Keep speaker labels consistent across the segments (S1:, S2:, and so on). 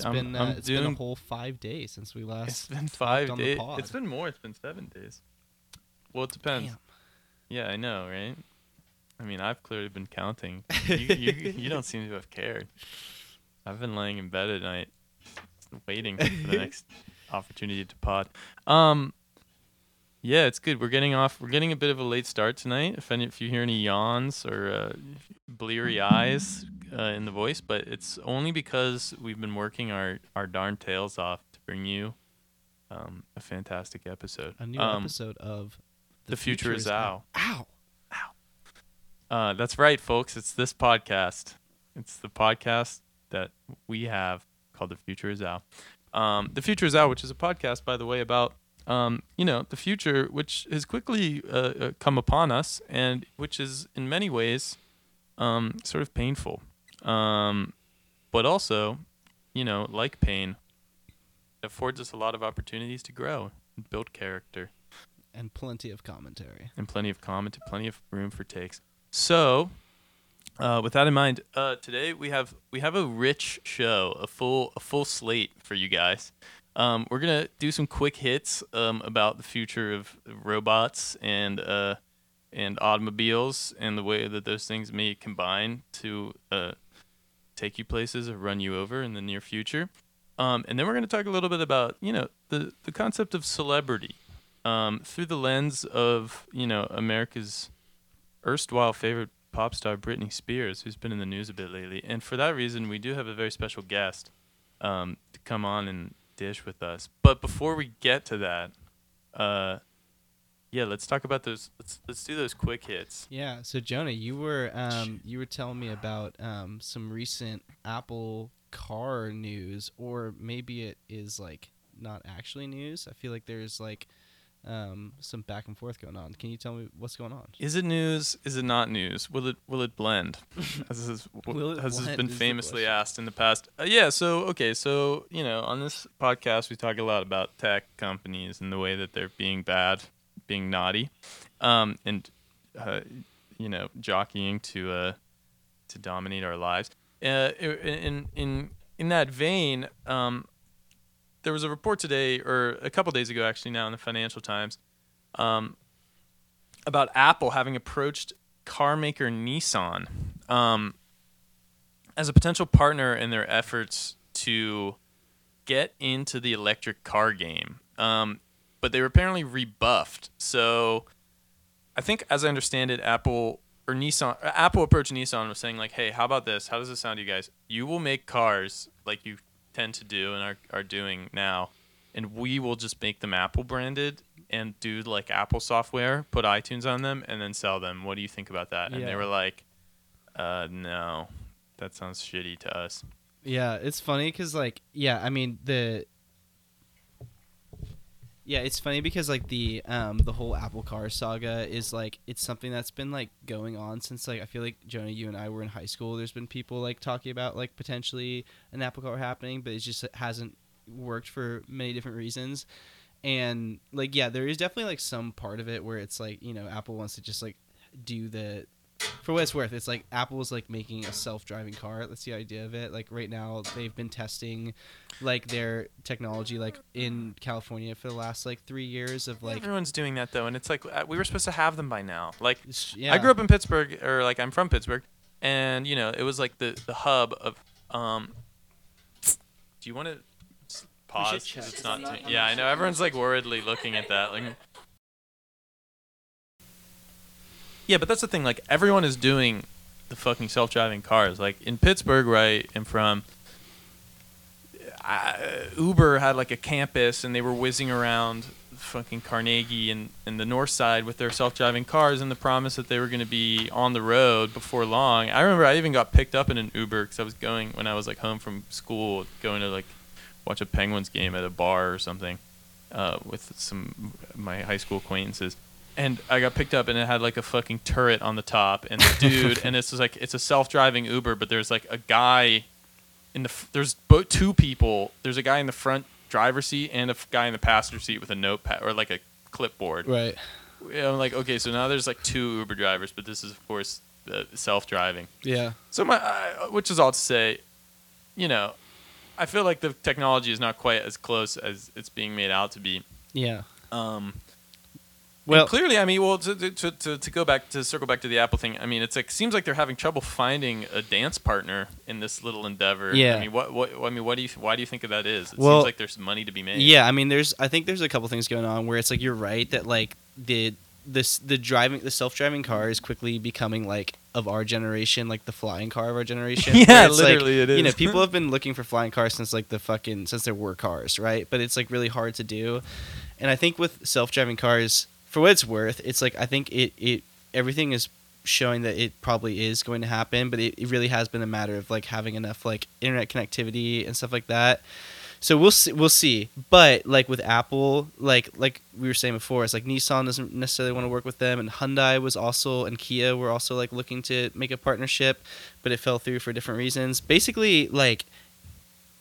S1: It's
S2: I'm-
S1: been uh,
S2: I'm
S1: it's been a whole five days since we last.
S2: It's been five
S1: on the
S2: days.
S1: pod.
S2: It's been more. It's been seven days. Well, it depends.
S1: Damn.
S2: Yeah, I know, right? I mean, I've clearly been counting. You, you, you don't seem to have cared. I've been laying in bed at night, waiting for the next opportunity to pod. Um, yeah, it's good. We're getting off. We're getting a bit of a late start tonight. If any, if you hear any yawns or uh, bleary eyes uh, in the voice, but it's only because we've been working our our darn tails off to bring you um, a fantastic episode.
S1: A new
S2: Um,
S1: episode of
S2: The Future is Ow.
S1: Ow.
S2: Uh, that's right, folks. It's this podcast. It's the podcast that we have called The Future is Out. Um, the Future is Out, which is a podcast, by the way, about um, you know the future, which has quickly uh, uh, come upon us, and which is in many ways um, sort of painful, um, but also, you know, like pain, affords us a lot of opportunities to grow and build character
S1: And plenty of commentary.
S2: and plenty of comment, plenty of room for takes. So, uh, with that in mind, uh, today we have we have a rich show, a full a full slate for you guys. Um, we're gonna do some quick hits um, about the future of robots and uh, and automobiles and the way that those things may combine to uh, take you places or run you over in the near future. Um, and then we're going to talk a little bit about you know the the concept of celebrity um, through the lens of you know America's erstwhile favorite pop star Britney Spears, who's been in the news a bit lately. And for that reason, we do have a very special guest um, to come on and dish with us. But before we get to that, uh, yeah, let's talk about those. Let's let's do those quick hits.
S1: Yeah. So Jonah, you were um you were telling me about um some recent Apple car news, or maybe it is like not actually news. I feel like there's like um some back and forth going on. Can you tell me what's going on?
S2: Is it news? Is it not news? Will it will it blend? As this,
S1: Will it
S2: has this
S1: blend
S2: been famously asked in the past? Uh, yeah. So okay. So you know, on this podcast, we talk a lot about tech companies and the way that they're being bad, being naughty, um, and uh, you know, jockeying to uh, to dominate our lives. Uh, in in in that vein, um, there was a report today, or a couple days ago, actually, now in the Financial Times, um, about Apple having approached car maker Nissan um, as a potential partner in their efforts to get into the electric car game. Um, but they were apparently rebuffed. So I think, as I understand it, Apple or Nissan, uh, Apple approached Nissan and was saying like, "Hey, how about this? How does this sound to you guys? You will make cars like you tend to do and are are doing now, and we will just make them Apple branded." And do like Apple software, put iTunes on them, and then sell them. What do you think about that? And they were like, uh, "No, that sounds shitty to us."
S1: Yeah, it's funny because like yeah, I mean the yeah, it's funny because like the um the whole Apple Car saga is like it's something that's been like going on since like I feel like Jonah, you and I were in high school. There's been people like talking about like potentially an Apple Car happening, but it just hasn't worked for many different reasons. And like yeah, there is definitely like some part of it where it's like you know Apple wants to just like do the for what it's worth, it's like Apple is like making a self-driving car. That's the idea of it. Like right now, they've been testing like their technology like in California for the last like three years of like
S2: Everyone's doing that though, and it's like uh, we were supposed to have them by now. Like
S1: yeah.
S2: I grew up in Pittsburgh, or like I'm from Pittsburgh, and you know it was like the the hub of. Um, do you want to pause? It's not. too- yeah, I know everyone's like worriedly looking at that. Like. Yeah, but that's the thing. Like everyone is doing the fucking self-driving cars. Like in Pittsburgh, right, and from, I, Uber had like a campus, and they were whizzing around fucking Carnegie and, and the north side with their self-driving cars and the promise that they were going to be on the road before long. I remember I even got picked up in an Uber because I was going when I was like home from school, going to like watch a Penguins game at a bar or something uh, with some my high school acquaintances. And I got picked up, and it had like a fucking turret on the top, and the dude, and this is like it's a self-driving Uber, but there's like a guy in the f- there's both two people. There's a guy in the front driver's seat and a f- guy in the passenger seat with a notepad or like a clipboard.
S1: Right.
S2: I'm like, okay, so now there's like two Uber drivers, but this is of course the self-driving.
S1: Yeah.
S2: So my, uh, which is all to say, you know, I feel like the technology is not quite as close as it's being made out to be.
S1: Yeah.
S2: Um,
S1: Well,
S2: well, clearly, I mean, well, to, to, to, to go back to circle back to the Apple thing, I mean, it's like seems like they're having trouble finding a dance partner in this little endeavor.
S1: Yeah.
S2: I mean, what, what, I mean, what do you, why do you think that is? It
S1: Well,
S2: seems like there's money to be made.
S1: Yeah, I mean, there's I think there's a couple things going on where it's like you're right that like the this the driving the self driving car is quickly becoming like of our generation, like the flying car of our generation.
S2: Yeah,
S1: it's, like,
S2: literally it
S1: You know, people have been looking for flying cars since like the fucking since there were cars, right? But it's like really hard to do. And I think with self driving cars, for what it's worth, it's like I think it it everything is showing that it probably is going to happen, but it, it really has been a matter of like having enough like internet connectivity and stuff like that. So we'll see, we'll see. But like with Apple, like like we were saying before, it's like Nissan doesn't necessarily want to work with them, and Hyundai was also and Kia were also like looking to make a partnership, but it fell through for different reasons. Basically, like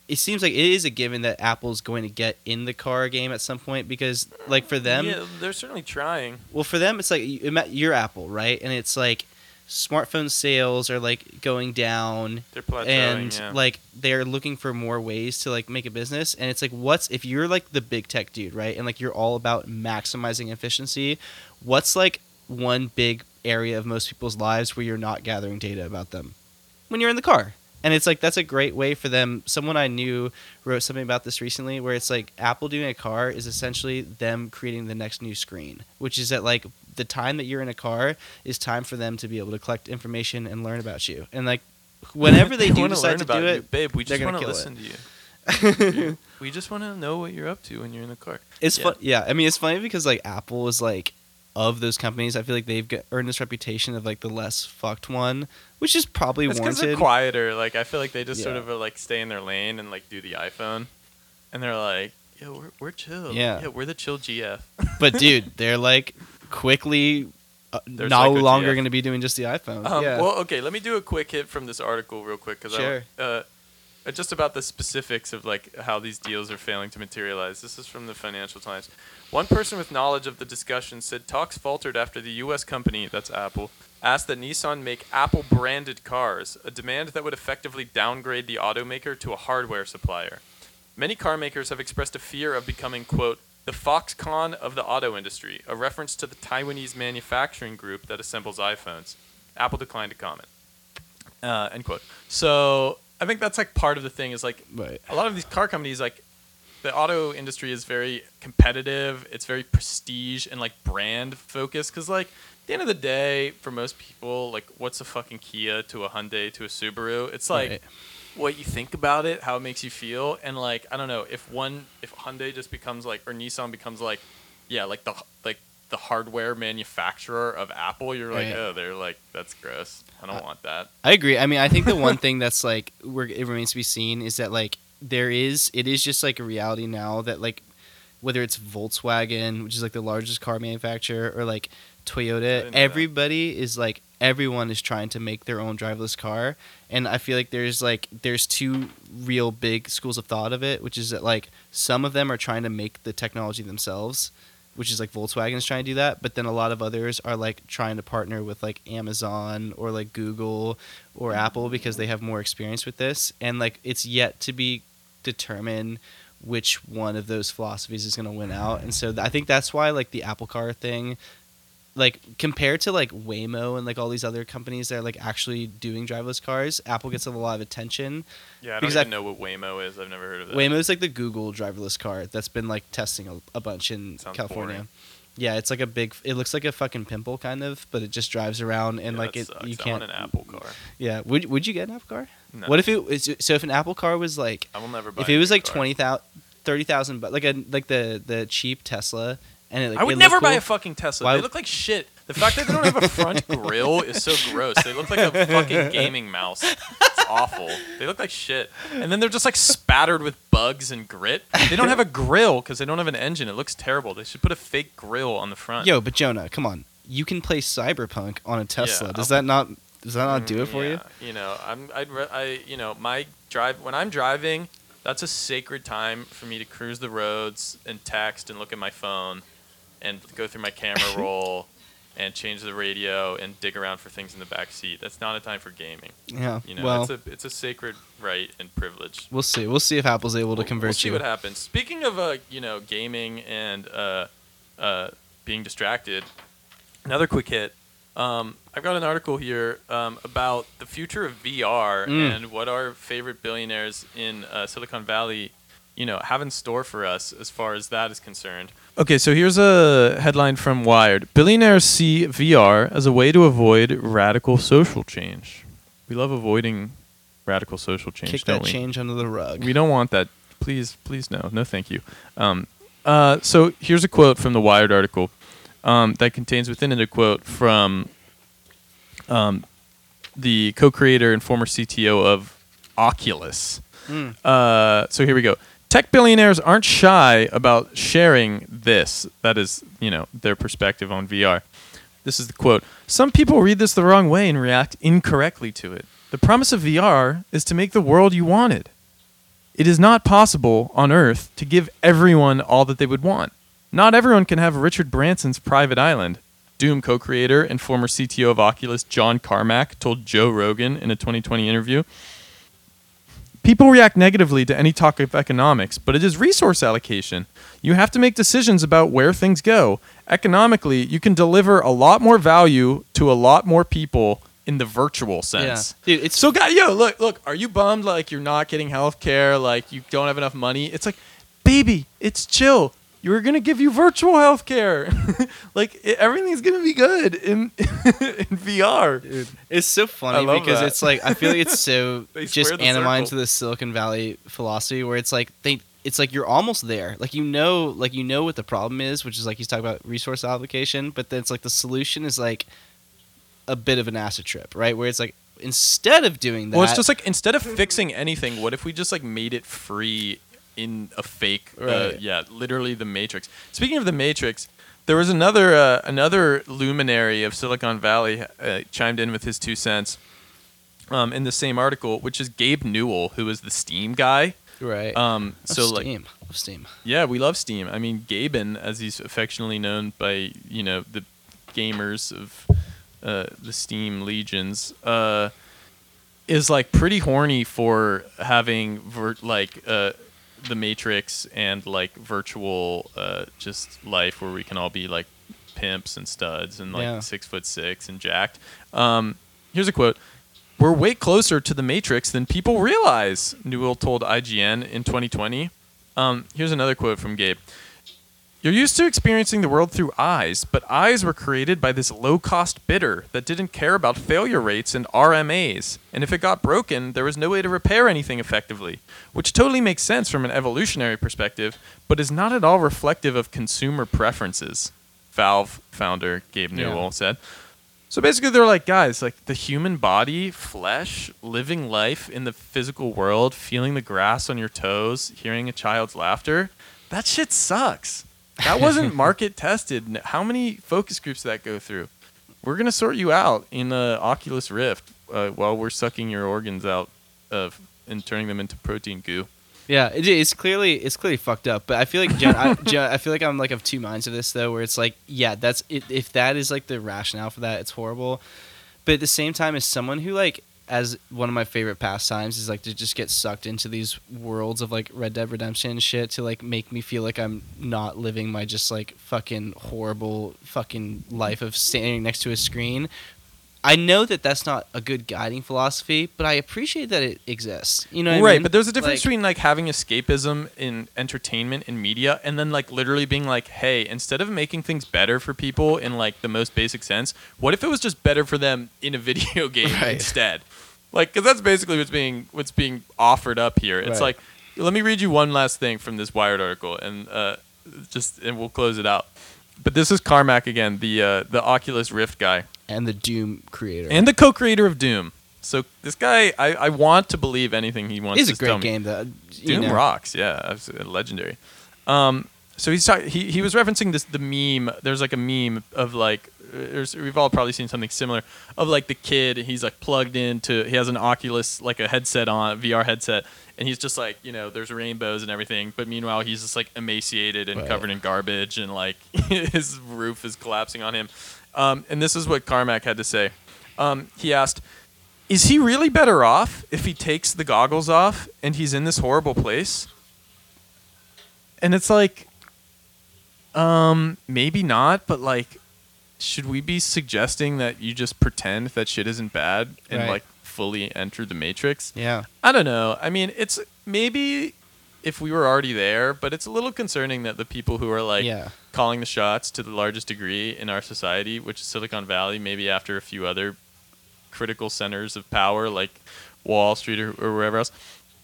S1: it seems like it is a given that Apple's going to get in the car game at some point because like for them,
S2: yeah, they're certainly trying.
S1: well, for them, it's like you're Apple, right? And it's like smartphone sales are like going down,
S2: They're plateauing.
S1: and
S2: yeah.
S1: like they're looking for more ways to like make a business. And it's like, what's if you're like the big tech dude, right? And like you're all about maximizing efficiency. What's like one big area of most people's lives where you're not gathering data about them when you're in the car? And it's like that's a great way for them. Someone I knew wrote something about this recently, where it's like Apple doing a car is essentially them creating the next new screen, which is that like the time that you're in a car is time for them to be able to collect information and learn about you. And like whenever they do decide
S2: learn
S1: to
S2: about
S1: do
S2: you.
S1: it,
S2: babe, we just want to listen to you. We just want to know what you're up to when you're in the car.
S1: It's
S2: Yeah.
S1: fun. Yeah, I mean it's funny because like Apple is like of those companies, I feel like they've earned this reputation of like the less fucked one, which is probably
S2: It's because they're quieter. Like I feel like they just sort of uh, like stay in their lane and like do the iPhone, and they're like, "Yo, we're we're chill.
S1: Yeah.
S2: we're the chill GF."
S1: but dude, they're like quickly uh,
S2: They're
S1: no longer going to be doing just the iPhone.
S2: Um,
S1: yeah.
S2: Well, okay, let me do a quick hit from this article real quick because
S1: Sure.
S2: I uh, just about the specifics of like how these deals are failing to materialize. This is from the Financial Times. One person with knowledge of the discussion said talks faltered after the U.S. company, that's Apple, asked that Nissan make Apple branded cars, a demand that would effectively downgrade the automaker to a hardware supplier. Many car makers have expressed a fear of becoming, quote, the Foxconn of the auto industry, a reference to the Taiwanese manufacturing group that assembles iPhones. Apple declined to comment. Uh, end quote. So I think that's like part of the thing is like
S1: right.
S2: a lot of these car companies like the auto industry is very competitive it's very prestige and like brand focused because like at the end of the day for most people like what's a fucking kia to a hyundai to a subaru it's like
S1: Right.
S2: what you think about it how it makes you feel and like i don't know if one if hyundai just becomes like or nissan becomes like yeah like the like the hardware manufacturer of apple you're like
S1: Right.
S2: oh they're like that's gross i don't
S1: Uh,
S2: want that
S1: I agree. I mean, I think the one thing that's like where it remains to be seen is that like there is it is just like a reality now that like whether it's Volkswagen, which is like the largest car manufacturer, or like Toyota,
S2: know that.
S1: everybody is like everyone is trying to make their own driverless car, and I feel like there's like there's two real big schools of thought of it, which is that like some of them are trying to make the technology themselves, which is like Volkswagen's trying to do that, but then a lot of others are like trying to partner with like Amazon or like Google or Apple because they have more experience with this, and like it's yet to be determined which one of those philosophies is going to win out. And so th- I think that's why like the Apple Car thing like compared to like Waymo and like all these other companies that are like actually doing driverless cars, Apple gets a lot of attention.
S2: yeah i don't
S1: Because
S2: even
S1: I-
S2: know what waymo is i've never heard of that
S1: Waymo is like the Google driverless car that's been like testing a, a bunch in
S2: Sounds
S1: California.
S2: boring.
S1: Yeah, it's like a big. It looks like a fucking pimple, kind of, but it just drives around and
S2: Yeah,
S1: like it.
S2: sucks.
S1: You can't.
S2: want an apple car
S1: Yeah, would would you get an Apple car?
S2: no.
S1: What if it was so? If an Apple car was like,
S2: I will never buy.
S1: if it was like
S2: car.
S1: twenty thousand, thirty thousand, but like a like the the cheap Tesla, and it, like,
S2: I would never buy
S1: cool.
S2: a fucking Tesla.
S1: Why-
S2: They look like shit. The fact that they don't have a front grill is so gross. They look like a fucking gaming mouse. It's awful. They look like shit. And then they're just like spattered with bugs and grit. They don't have a grill because they don't have an engine. It looks terrible. They should put a fake grill on the front.
S1: Yo, but Jonah, come on. You can play Cyberpunk on a Tesla.
S2: Yeah,
S1: does
S2: I'll-
S1: that not does that not do it for you?
S2: Mm, You know, I'm I'd re- I you know my drive when I'm driving, that's a sacred time for me to cruise the roads and text and look at my phone, and go through my camera roll, and change the radio and dig around for things in the back seat. That's not a time for gaming.
S1: Yeah.
S2: You know,
S1: well,
S2: it's a it's a sacred right and privilege.
S1: we'll see. We'll see if Apple's able to
S2: We'll-
S1: convert
S2: we'll see
S1: you.
S2: what happens. Speaking of uh, you know, gaming and uh, uh, being distracted, another quick hit. Um, I've got an article here um, about the future of VR
S1: Mm.
S2: and what our favorite billionaires in uh, Silicon Valley, you know, have in store for us as far as that is concerned. Okay, so here's a headline from Wired: Billionaires see VR as a way to avoid radical social change. We love avoiding radical social change,
S1: Kick
S2: don't
S1: that
S2: we?
S1: change under the rug.
S2: We don't want that. Please, please, no, no, thank you. Um, uh, so here's a quote from the Wired article um, that contains within it a quote from um, the co-creator and former CTO of Oculus.
S1: Mm.
S2: Uh, so here we go. Tech billionaires aren't shy about sharing this. That is, you know, their perspective on VR. This is the quote. Some people read this the wrong way and react incorrectly to it. The promise of VR is to make the world you wanted. It is not possible on Earth to give everyone all that they would want. Not everyone can have Richard Branson's private island. Doom co creator and former CTO of Oculus, John Carmack, told Joe Rogan in a 2020 interview. People react negatively to any talk of economics, but it is resource allocation. You have to make decisions about where things go. Economically, you can deliver a lot more value to a lot more people in the virtual sense.
S1: Yeah. Dude, it's
S2: So, guy, yo, look, look. Are you bummed like you're not getting health care? Like you don't have enough money? It's like, baby, it's chill. You're gonna give you virtual health care. like it, everything's gonna be good in in VR.
S1: Dude, it's so funny because
S2: that.
S1: it's like I feel like it's so just
S2: square the
S1: animated
S2: circle.
S1: to the Silicon Valley philosophy where it's like they it's like you're almost there. Like you know like you know what the problem is, which is like he's talking about resource allocation, but then it's like the solution is like a bit of an acid trip, right? Where it's like instead of doing that
S2: Well, it's just like instead of fixing anything, what if we just like made it free in a fake? Uh, yeah, literally the Matrix. Speaking of the Matrix, there was another uh, another luminary of Silicon Valley uh, chimed in with his two cents. Um, in the same article, which is Gabe Newell, who is the Steam guy.
S1: right.
S2: Um,
S1: Love
S2: so like
S1: Steam. Love Steam.
S2: Yeah, we love Steam. I mean, Gaben, as he's affectionately known by you know the gamers of uh, the Steam legions, uh, is like pretty horny for having vir- like uh, the Matrix and like virtual uh, just life where we can all be like pimps and studs and like
S1: Yeah.
S2: six foot six and jacked. Um, here's a quote. We're way closer to the Matrix than people realize, Newell told IGN in 2020. Um, here's another quote from Gabe. You're used to experiencing the world through eyes, but eyes were created by this low cost bidder that didn't care about failure rates and RMAs. And if it got broken, there was no way to repair anything effectively, which totally makes sense from an evolutionary perspective, but is not at all reflective of consumer preferences, Valve founder Gabe
S1: Yeah.
S2: Newell said. So basically, they're like, guys, like the human body, flesh, living life in the physical world, feeling the grass on your toes, hearing a child's laughter, that shit sucks. That wasn't market tested. How many focus groups did that go through? We're gonna sort you out in uh, Oculus Rift uh, while we're sucking your organs out of and turning them into protein goo.
S1: Yeah, it, it's clearly it's clearly fucked up. But I feel like Jen, I, Jen, I feel like I'm like of two minds of this though, where it's like, yeah, that's it, if that is like the rationale for that, it's horrible. But at the same time, as someone who like as one of my favorite pastimes is like to just get sucked into these worlds of like Red Dead Redemption shit to like make me feel like I'm not living my just like fucking horrible fucking life of standing next to a screen. I know that that's not a good guiding philosophy, but I appreciate that it exists. You know, what I
S2: right,
S1: mean?
S2: but there's a difference
S1: Like-
S2: between like having escapism in entertainment and media and then like literally being like, hey, instead of making things better for people in like the most basic sense, what if it was just better for them in a video game
S1: Right.
S2: instead? Like, because that's basically what's being what's being offered up here. It's
S1: Right.
S2: like, let me read you one last thing from this Wired article, and uh, just and we'll close it out. But this is Carmack again, the uh, the Oculus Rift guy
S1: and the Doom creator.
S2: and the co-creator of Doom. So this guy, I, I want to believe anything he wants
S1: It's a great game though.
S2: Doom
S1: know.
S2: rocks, yeah, absolutely legendary. Um, so he's talk- he he was referencing this the meme. There's like a meme of like we've all probably seen something similar of like the kid. He's like plugged into. He has an Oculus like a headset on a VR headset, and he's just like you know there's rainbows and everything. But meanwhile he's just like emaciated and
S1: Right.
S2: covered in garbage, and like his roof is collapsing on him. Um, and this is what Carmack had to say. Um, he asked, "Is he really better off if he takes the goggles off and he's in this horrible place?" And it's like, um, maybe not, but like, should we be suggesting that you just pretend that shit isn't bad and
S1: Right.
S2: like fully enter the matrix?
S1: Yeah.
S2: I don't know. I mean, it's maybe if we were already there, but it's a little concerning that the people who are like
S1: yeah.
S2: calling the shots to the largest degree in our society, which is Silicon Valley, maybe after a few other critical centers of power like Wall Street or, or wherever else,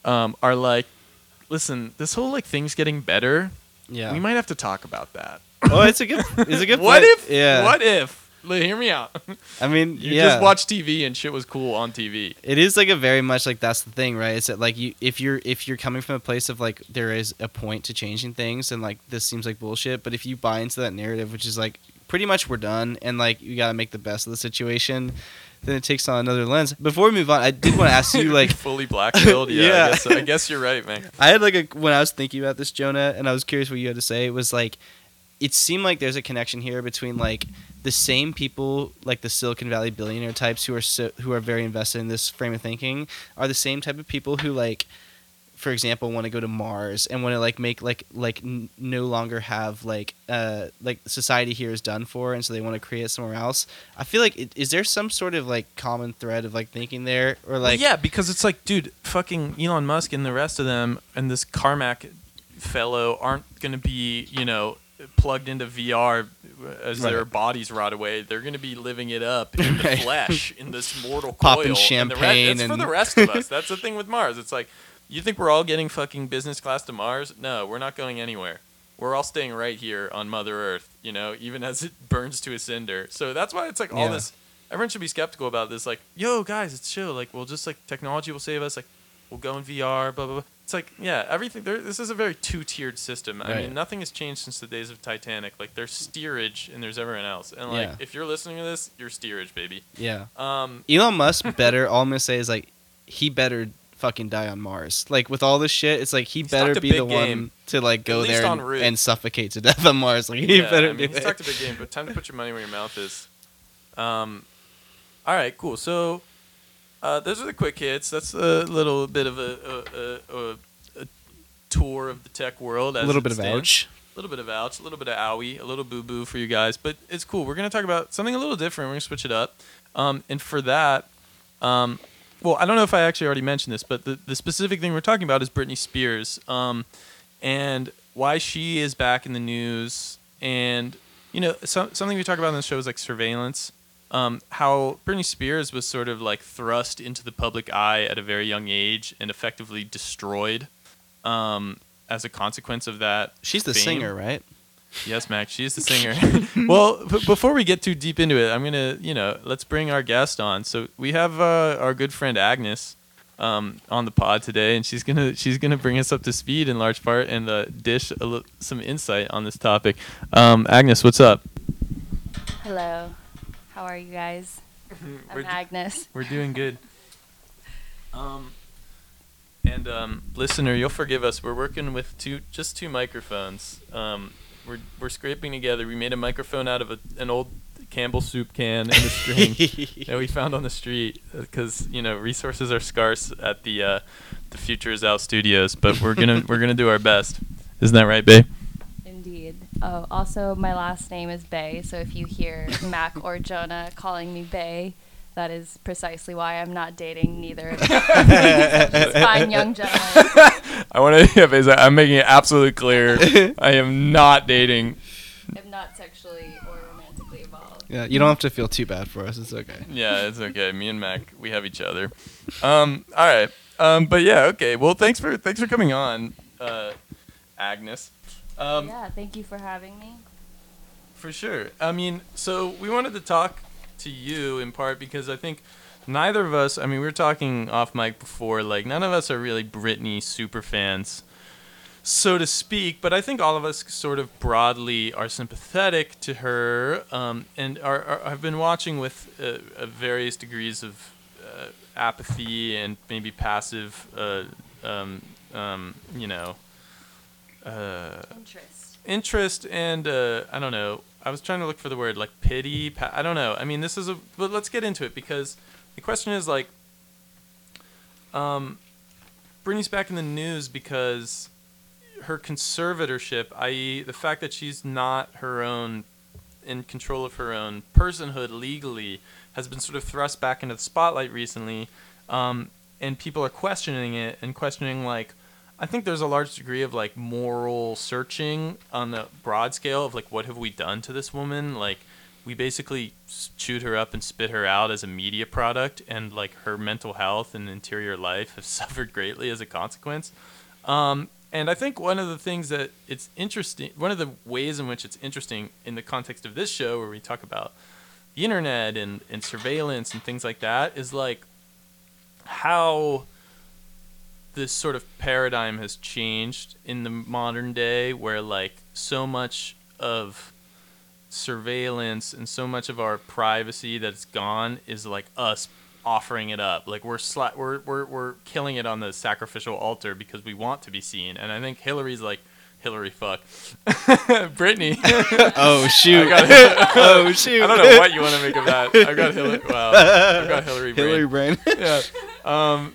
S2: um, are like, listen, this whole like things getting better.
S1: Yeah.
S2: We might have to talk about that.
S1: Oh, it's a good. It's a good.
S2: what
S1: point.
S2: if?
S1: Yeah.
S2: What if? Hear me out.
S1: I mean,
S2: you
S1: yeah.
S2: just watch TV and shit was cool on TV.
S1: It is like a very much like that's the thing, right? Is that like you if you're if you're coming from a place of like there is a point to changing things and like this seems like bullshit, but if you buy into that narrative, which is like pretty much we're done and like you got to make the best of the situation, then it takes on another lens. Before we move on, I did want to ask you like
S2: fully black pilled. Yeah,
S1: Yeah.
S2: I, guess, I guess you're right, man.
S1: I had like a when I was thinking about this Jonah and I was curious what you had to say. It was like it seemed like there's a connection here between like the same people like the Silicon Valley billionaire types who are so who are very invested in this frame of thinking are the same type of people who like for example want to go to Mars and want to like make like like n- no longer have like uh like society here is done for and so they want to create somewhere else. I feel like it, is there some sort of like common thread of like thinking there or like
S2: yeah, because it's like, dude, fucking Elon Musk and the rest of them and this Carmack fellow aren't gonna be, you know, plugged into VR as their bodies rot away. They're gonna be living it up in the
S1: Right.
S2: flesh in this mortal
S1: Popping
S2: coil. And the
S1: champagne
S2: it's for
S1: and-
S2: the rest of us. That's the thing with Mars. It's like, you think we're all getting fucking business class to Mars? No, we're not going anywhere. We're all staying right here on Mother Earth, you know, even as it burns to a cinder. So that's why it's like all
S1: Yeah.
S2: this everyone should be skeptical about this. Like, yo, guys, it's chill. Like, we'll just like technology will save us. Like, we'll go in VR. Blah blah blah. It's like, yeah, everything. There, this is a very two-tiered system. I
S1: Right.
S2: mean, nothing has changed since the days of Titanic. Like, there's steerage and there's everyone else. And like,
S1: Yeah.
S2: if you're listening to this, you're steerage, baby.
S1: yeah.
S2: Um,
S1: Elon Musk better. all I'm gonna say is like he better fucking die on Mars. Like with all this shit, it's like he
S2: He's
S1: better be the
S2: game.
S1: one to like go there and, and suffocate to death on Mars. Like he
S2: yeah,
S1: better
S2: I mean, he's talked a big game, but time to put your money where your mouth is. Um, all right, cool. So, uh, those are the quick hits. That's a little bit of a, a, a, a, tour of the tech world.
S1: A little
S2: it
S1: bit of ouch.
S2: A little bit of ouch, a little bit of owie, a little boo boo for you guys, but it's cool. We're gonna talk about something a little different. We're gonna switch it up, um, and for that, um, well, I don't know if I actually already mentioned this, but the, the specific thing we're talking about is Britney Spears, um, and why she is back in the news, and you know, so, something we talk about in the show is like surveillance. Um, how Britney Spears was sort of like thrust into the public eye at a very young age and effectively destroyed um, as a consequence of that.
S1: She's the
S2: fame.
S1: singer, right?
S2: Yes, Max, she is the singer. well, b- before we get too deep into it, I'm gonna, you know, let's bring our guest on. So we have uh, our good friend Agnes um, on the pod today, and she's gonna she's gonna bring us up to speed in large part and uh, dish a some insight on this topic. Um, Agnes, what's up?
S3: Hello. How are you guys?
S2: We're
S3: I'm
S2: d-
S3: Agnes.
S2: We're doing good. Um, and um, listener, you'll forgive us. We're working with two, just two microphones. Um, we're we're scraping together. We made a microphone out of a, an old Campbell soup can and a string that we found on the street because you know resources are scarce at the uh, the Future is Out Studios. But we're gonna we're gonna do our best. Isn't that right, babe?
S3: Indeed. Oh, also, my last name is Bae, so if you hear Mac or Jonah calling me Bae, that is precisely why I'm not dating neither of these fine young gentlemen.
S2: I want to. Yeah, I'm making it absolutely clear. I am not dating.
S3: I'm not sexually or romantically involved.
S1: yeah, you don't have to feel too bad for us. It's okay.
S2: Yeah, it's okay. Me and Mac, we have each other. Um, all right. Um, but yeah, okay. Well, thanks for thanks for coming on, uh, Agnes. Um,
S3: yeah, thank you for having me.
S2: For sure. I mean, so we wanted to talk to you in part because I think neither of us. I mean, we were talking off mic before. Like, none of us are really Britney super fans, so to speak. But I think all of us sort of broadly are sympathetic to her, um, and are, are have been watching with uh, uh, various degrees of uh, apathy and maybe passive, uh, um, um, you know. Uh,
S3: Interest.
S2: interest and uh, I don't know. I was trying to look for the word like pity. Pa- I don't know. I mean, this is a. But let's get into it because the question is like, um, Britney's back in the news because her conservatorship, i.e., the fact that she's not her own in control of her own personhood legally, has been sort of thrust back into the spotlight recently, um, and people are questioning it and questioning like I think there's a large degree of like moral searching on the broad scale of like what have we done to this woman? Like we basically chewed her up and spit her out as a media product, and like her mental health and interior life have suffered greatly as a consequence. Um, and I think one of the things that it's interesting, one of the ways in which it's interesting in the context of this show, where we talk about the internet and, and surveillance and things like that, is like how this sort of paradigm has changed in the modern day where like so much of surveillance and so much of our privacy that's gone is like us offering it up like we're sla- we're, we're we're killing it on the sacrificial altar because we want to be seen and i think hillary's like hillary fuck britney
S1: Oh shoot! Oh shoot!
S2: i don't know what you want to make of that i got hillary wow i got hillary brain.
S1: Hillary brain.
S2: yeah. Um,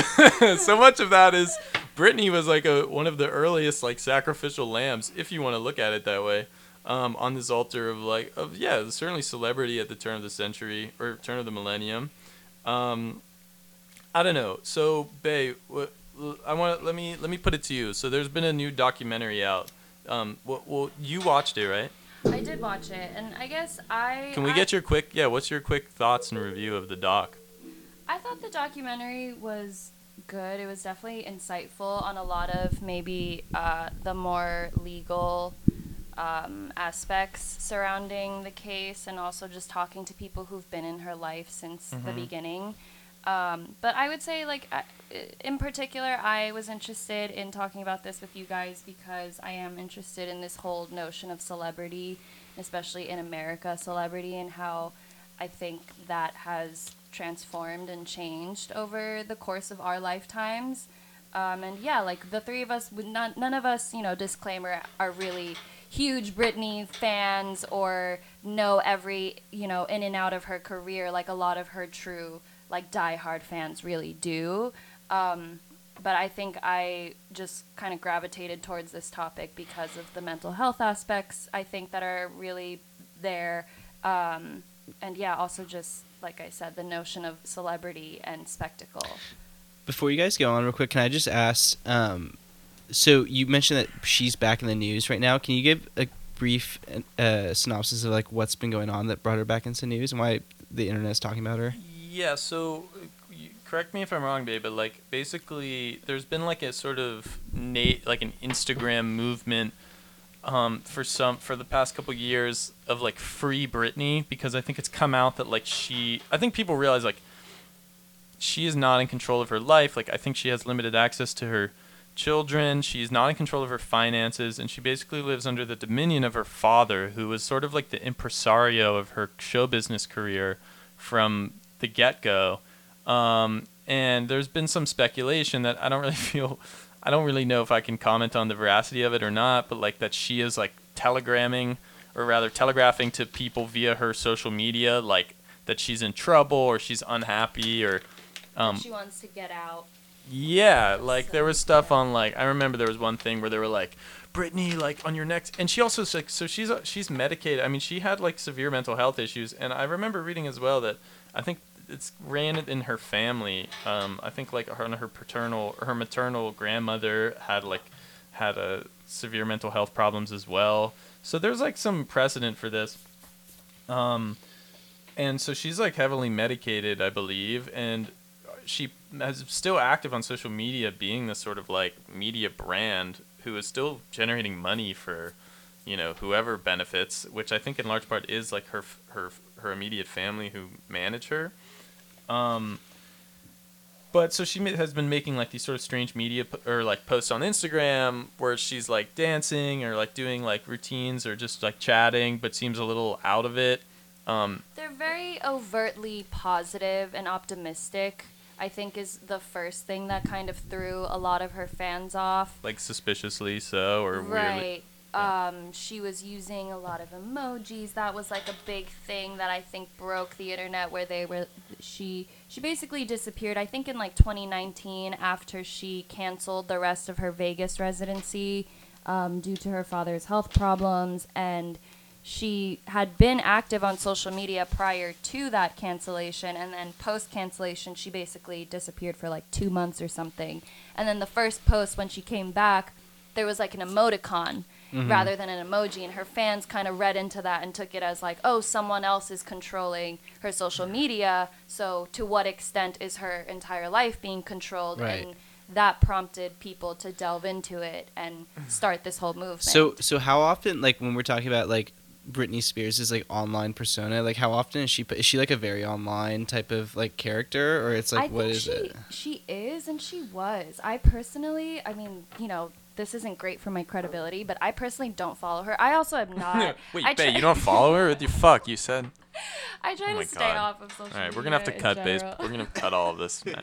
S2: so much of that is Britney was like a one of the earliest like sacrificial lambs, if you want to look at it that way, um, on this altar of like of yeah, certainly celebrity at the turn of the century or turn of the millennium. Um, I don't know. So, Bae, what, I want let me let me put it to you. So, there's been a new documentary out. Um, well, well, you watched it, right?
S3: I did watch it, and I guess I.
S2: Can we
S3: I-
S2: get your quick yeah? What's your quick thoughts and review of the doc?
S3: I thought the documentary was good. It was definitely insightful on a lot of maybe uh, the more legal um, aspects surrounding the case, and also just talking to people who've been in her life since the
S2: Mhm.
S3: beginning. Um, but I would say, like, I- in particular, I was interested in talking about this with you guys because I am interested in this whole notion of celebrity, especially in America, celebrity, and how I think that has transformed and changed over the course of our lifetimes. Um, and yeah, like the three of us, none, none of us, you know, disclaimer, are really huge Britney fans or know every, you know, in and out of her career like a lot of her true, like, diehard fans really do. Um, but I think I just kind of gravitated towards this topic because of the mental health aspects I think that are really there. Um, and yeah, also just like I said, the notion of celebrity and spectacle.
S1: Before you guys go on real quick, can I just ask? Um, so you mentioned that she's back in the news right now. Can you give a brief uh, synopsis of like what's been going on that brought her back into news and why the internet is talking about her?
S2: Yeah, so uh, correct me if I'm wrong, babe, but like basically there's been like a sort of na- like an Instagram movement um, for some for the past couple years of like free Britney because I think it's come out that like she I think people realize like she is not in control of her life. Like I think she has limited access to her children. She's not in control of her finances, and she basically lives under the dominion of her father, who was sort of like the impresario of her show business career from the get go. Um, and there's been some speculation that I don't really feel, I don't really know if I can comment on the veracity of it or not, but like that she is like telegramming, or rather telegraphing to people via her social media, like that she's in trouble or she's unhappy or. Um,
S3: she wants to get out.
S2: yeah, like there was stuff on like I remember there was one thing where they were like, Britney, like on your next, and she also like so she's uh, she's medicated. I mean, she had like severe mental health issues, and I remember reading as well that I think it's ran in her family. Um, I think like her her paternal her maternal grandmother had like had a severe mental health problems as well. So there's like some precedent for this. Um, and so she's like heavily medicated, I believe, and she is still active on social media, being this sort of like media brand who is still generating money for, you know, whoever benefits, which I think in large part is like her her her immediate family who manage her. Um, but so she has been making like these sort of strange media p- or like posts on Instagram where she's like dancing or like doing like routines or just like chatting, but seems a little out of it. Um,
S3: They're very overtly positive and optimistic. I think is the first thing that kind of threw a lot of her fans off.
S2: like suspiciously so or weirdly.
S3: Right. Um, she was using a lot of emojis. That was like a big thing that I think broke the internet. Where they were, she she basically disappeared. I think in like 2019 after she canceled the rest of her Vegas residency um, due to her father's health problems, and she had been active on social media prior to that cancellation, and then post cancellation, she basically disappeared for like two months or something. And then the first post when she came back, there was like an emoticon Mm-hmm. rather than an emoji, and her fans kind of read into that and took it as like, oh, someone else is controlling her social media. So to what extent is her entire life being controlled?
S1: Right.
S3: And that prompted people to delve into it and start this whole movement.
S1: So so how often like when we're talking about like Britney Spears' is like online persona, like how often is she is she like a very online type of like character or it's like
S3: I
S1: what is
S3: she,
S1: it?
S3: She is and she was. I personally, I mean, you know, this isn't great for my credibility, but I personally don't follow her. I also am not.
S2: Wait,
S3: I
S2: Bae,
S3: try-
S2: you don't follow her? What the fuck? You said.
S3: I try
S2: Oh
S3: to stay
S2: God.
S3: off of social media.
S2: All right, we're gonna have to cut base. We're gonna cut all of this. Man.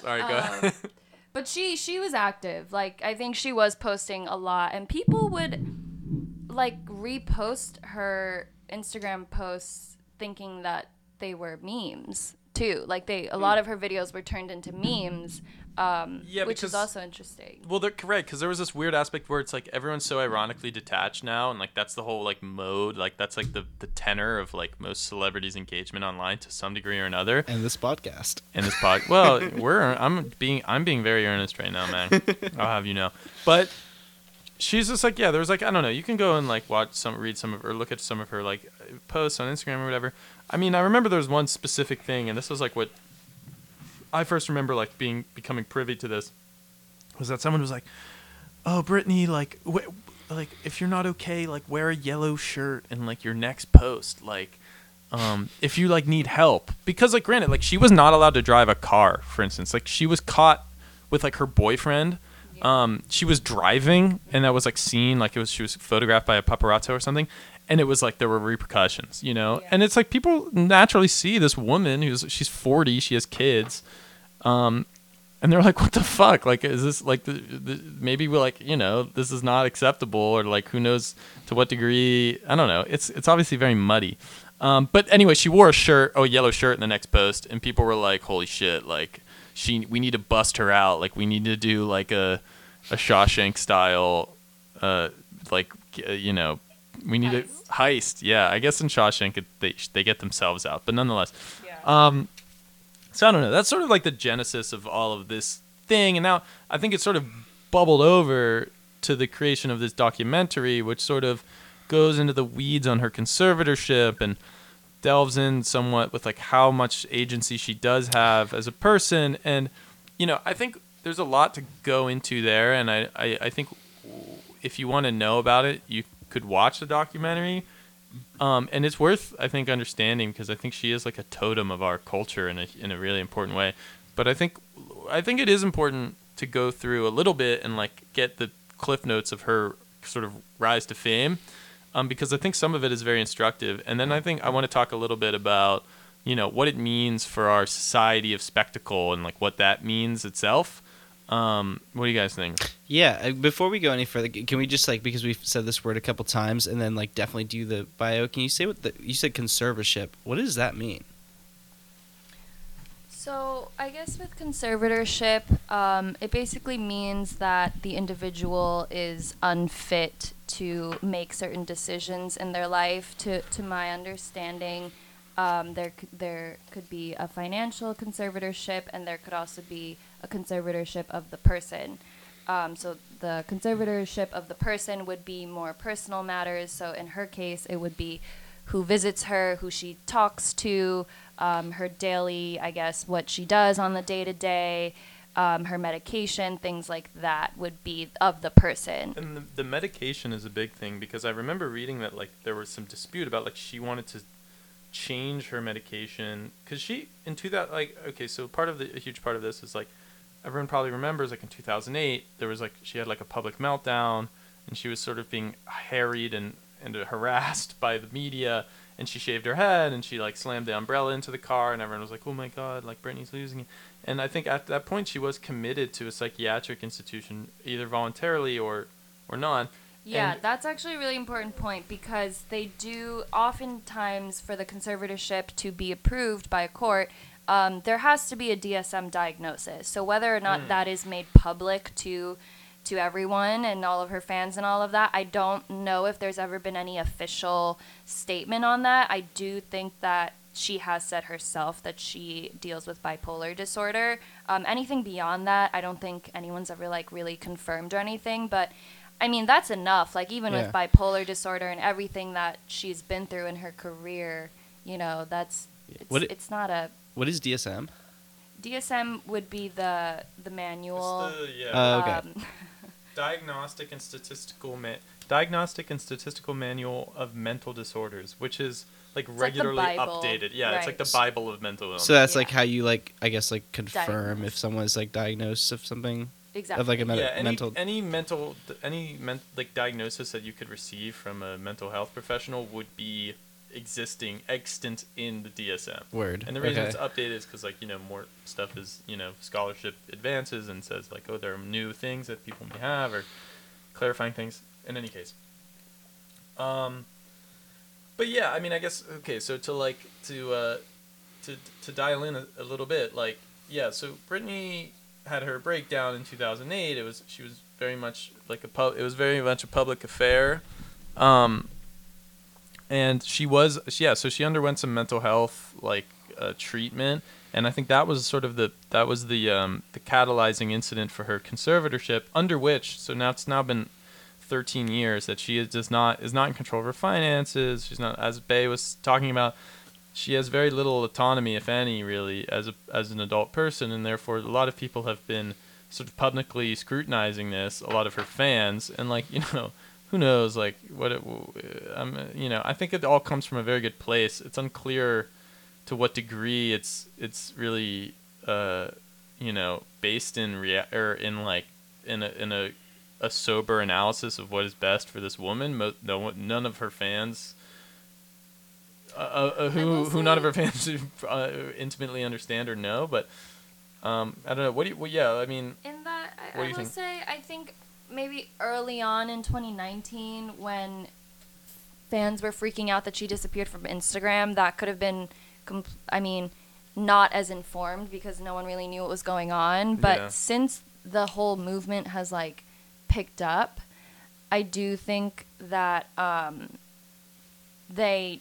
S2: Sorry, go
S3: Um,
S2: ahead.
S3: But she she was active. Like I think she was posting a lot, and people would like repost her Instagram posts thinking that they were memes too. Like they a lot of her videos were turned into memes, um,
S2: Yeah,
S3: which is also interesting.
S2: Well, they're correct because there was this weird aspect where it's like everyone's so ironically detached now, and like that's the whole like mode, like that's like the the tenor of like most celebrities' engagement online to some degree or another.
S1: And this podcast.
S2: And this pod. Well, we're I'm being I'm being very earnest right now, man. I'll have you know. But she's just like yeah, there was like I don't know. You can go and like watch some, read some of or look at some of her like posts on Instagram or whatever. I mean, I remember there was one specific thing, and this was like what I first remember like being becoming privy to this was that someone was like, "Oh, Britney, like, wh- like if you're not okay, like wear a yellow shirt and like your next post, like." um, if you like need help because like granted like she was not allowed to drive a car for instance like she was caught with like her boyfriend um, she was driving and that was like seen like it was she was photographed by a paparazzo or something and it was like there were repercussions you know
S3: Yeah.
S2: and it's like people naturally see this woman who's she's 40 she has kids um, and they're like what the fuck? Like is this like the, the maybe we're like you know this is not acceptable or like who knows to what degree. I don't know. It's it's obviously very muddy. Um, but anyway she wore a shirt oh a yellow shirt in the next post and people were like holy shit like she we need to bust her out. Like we need to do like a a shawshank style uh like uh, you know we need
S3: Heist.
S2: a heist. Yeah i guess in shawshank it, they they get themselves out but nonetheless.
S3: Yeah.
S2: um, so I don't know. That's sort of like the genesis of all of this thing, and now I think it's sort of bubbled over to the creation of this documentary, which sort of goes into the weeds on her conservatorship and delves in somewhat with like how much agency she does have as a person, and you know I think there's a lot to go into there, and I I, I think if you want to know about it, you could watch the documentary. Um, and it's worth, I think, understanding because I think she is like a totem of our culture in a in a really important way. But I think, I think it is important to go through a little bit and like get the cliff notes of her sort of rise to fame, um, because I think some of it is very instructive. And then I think I want to talk a little bit about, you know, what it means for our society of spectacle and like what that means itself. Um, what do you guys think?
S1: Yeah, uh, before we go any further, can we just like because we've said this word a couple times and then like definitely do the bio? Can you say what the you said conservatorship? What does that mean?
S3: So I guess with conservatorship, um, it basically means that the individual is unfit to make certain decisions in their life. To to my understanding, um, there there could be a financial conservatorship, and there could also be a conservatorship of the person. Um, so the conservatorship of the person would be more personal matters. So in her case, it would be who visits her, who she talks to, um, her daily, I guess, what she does on the day to day, her medication, things like that would be of the person.
S2: And the, the medication is a big thing because I remember reading that like there was some dispute about like she wanted to change her medication because she in 2000 like okay so part of the a huge part of this is like everyone probably remembers like in 2008 there was like she had like a public meltdown and she was sort of being harried and and harassed by the media and she shaved her head and she like slammed the umbrella into the car and everyone was like oh my god like Britney's losing it. And I think at that point she was committed to a psychiatric institution either voluntarily or or not
S3: Yeah,
S2: And-
S3: that's actually a really important point because they do oftentimes for the conservatorship to be approved by a court, um, there has to be a DSM diagnosis. So whether or not
S2: Mm.
S3: that is made public to to everyone and all of her fans and all of that, I don't know if there's ever been any official statement on that. I do think that she has said herself that she deals with bipolar disorder. Um, anything beyond that, I don't think anyone's ever like really confirmed or anything. But I mean, that's enough. Like even
S1: Yeah.
S3: with bipolar disorder and everything that she's been through in her career, you know, that's it's,
S1: What it-
S3: it's not a
S1: What is DSM?
S3: DSM would be the the manual.
S2: It's the, yeah,
S1: Uh, okay.
S3: um,
S2: diagnostic and statistical ma- diagnostic and statistical manual of mental disorders which is like
S3: like the
S2: regularly
S3: Bible,
S2: updated yeah it's like the bible of mental illness
S1: So that's
S3: Yeah.
S1: like how you like I guess like confirm
S3: Diagnose.
S1: if someone's like diagnosed of something
S3: exactly.
S1: of like a men-
S2: yeah any,
S1: mental.
S2: any mental any men- like diagnosis that you could receive from a mental health professional would be existing extant in the DSM
S1: Word.
S2: and the reason
S1: okay.
S2: it's updated is because like you know more stuff is you know scholarship advances and says like oh there are new things that people may have or clarifying things. In any case, um, but yeah, I mean, I guess okay. So to like to uh, to to dial in a, a little bit, like yeah. So Britney had her breakdown in 2008. It was she was very much like a pub. It was very much a public affair. Um, and she was yeah so she underwent some mental health like uh, treatment and i think that was sort of the that was the um, the catalyzing incident for her conservatorship under which so now it's now been 13 years that she is does not is not in control of her finances she's not as bae was talking about she has very little autonomy if any really as a as an adult person and therefore a lot of people have been sort of publicly scrutinizing this a lot of her fans and like you know who knows like what it um, you know i think it all comes from a very good place. It's unclear to what degree it's it's really uh you know based in rea- or in like in a in a a sober analysis of what is best for this woman. Mo- no one, none of her fans uh, uh, who who none of her fans uh, intimately understand or know but um i don't know what do you well, yeah i mean
S3: In that, I, I will
S2: think?
S3: say, I think maybe early on in 2019, when fans were freaking out that she disappeared from Instagram, that could have been, compl- I mean, not as informed because no one really knew what was going on. But
S2: Yeah.
S3: since the whole movement has like picked up, I do think that um, they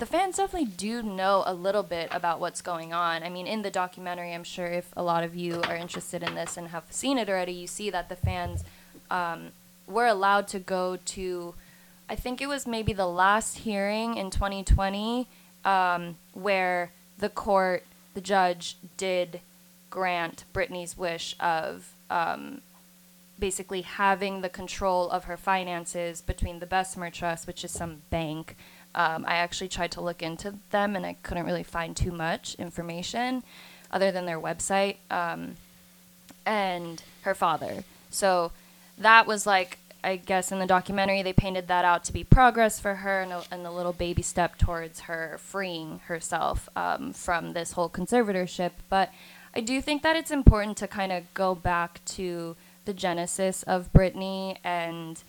S3: the fans definitely do know a little bit about what's going on. I mean, in the documentary, I'm sure if a lot of you are interested in this and have seen it already, you see that the fans um, were allowed to go to, I think it was maybe the last hearing in 2020, um, where the court, the judge, did grant Britney's wish of um, basically having the control of her finances between the Bessemer Trust, which is some bank. Um, I actually tried to look into them and I couldn't really find too much information other than their website um, and her father. So that was like, I guess in the documentary, they painted that out to be progress for her and a, and a little baby step towards her freeing herself um, from this whole conservatorship. But I do think that it's important to kind of go back to the genesis of Britney and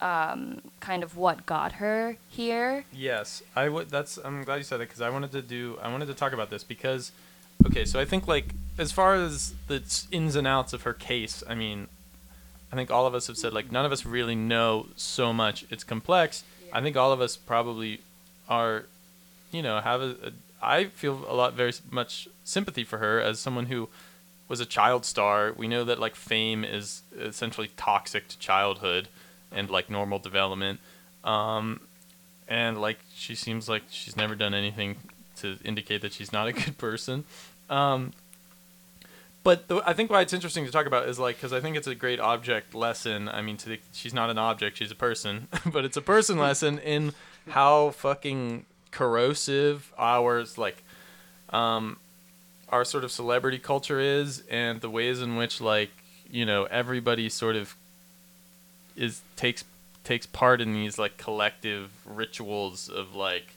S3: um, kind of what got her here.
S2: Yes, I would. That's. I'm glad you said that because I wanted to do. I wanted to talk about this because, okay, so I think like as far as the ins and outs of her case, I mean, I think all of us have said like none of us really know so much. It's complex. I think all of us probably are, you know, have a. a I feel a lot very much sympathy for her as someone who was a child star. We know that like fame is essentially toxic to childhood and like normal development. Um, and like she seems like she's never done anything to indicate that she's not a good person. Um, but the, I think why it's interesting to talk about is like because I think it's a great object lesson. I mean, the, she's not an object; she's a person, but it's a person lesson in how fucking corrosive ours like um our sort of celebrity culture is and the ways in which like you know everybody sort of is takes takes part in these like collective rituals of like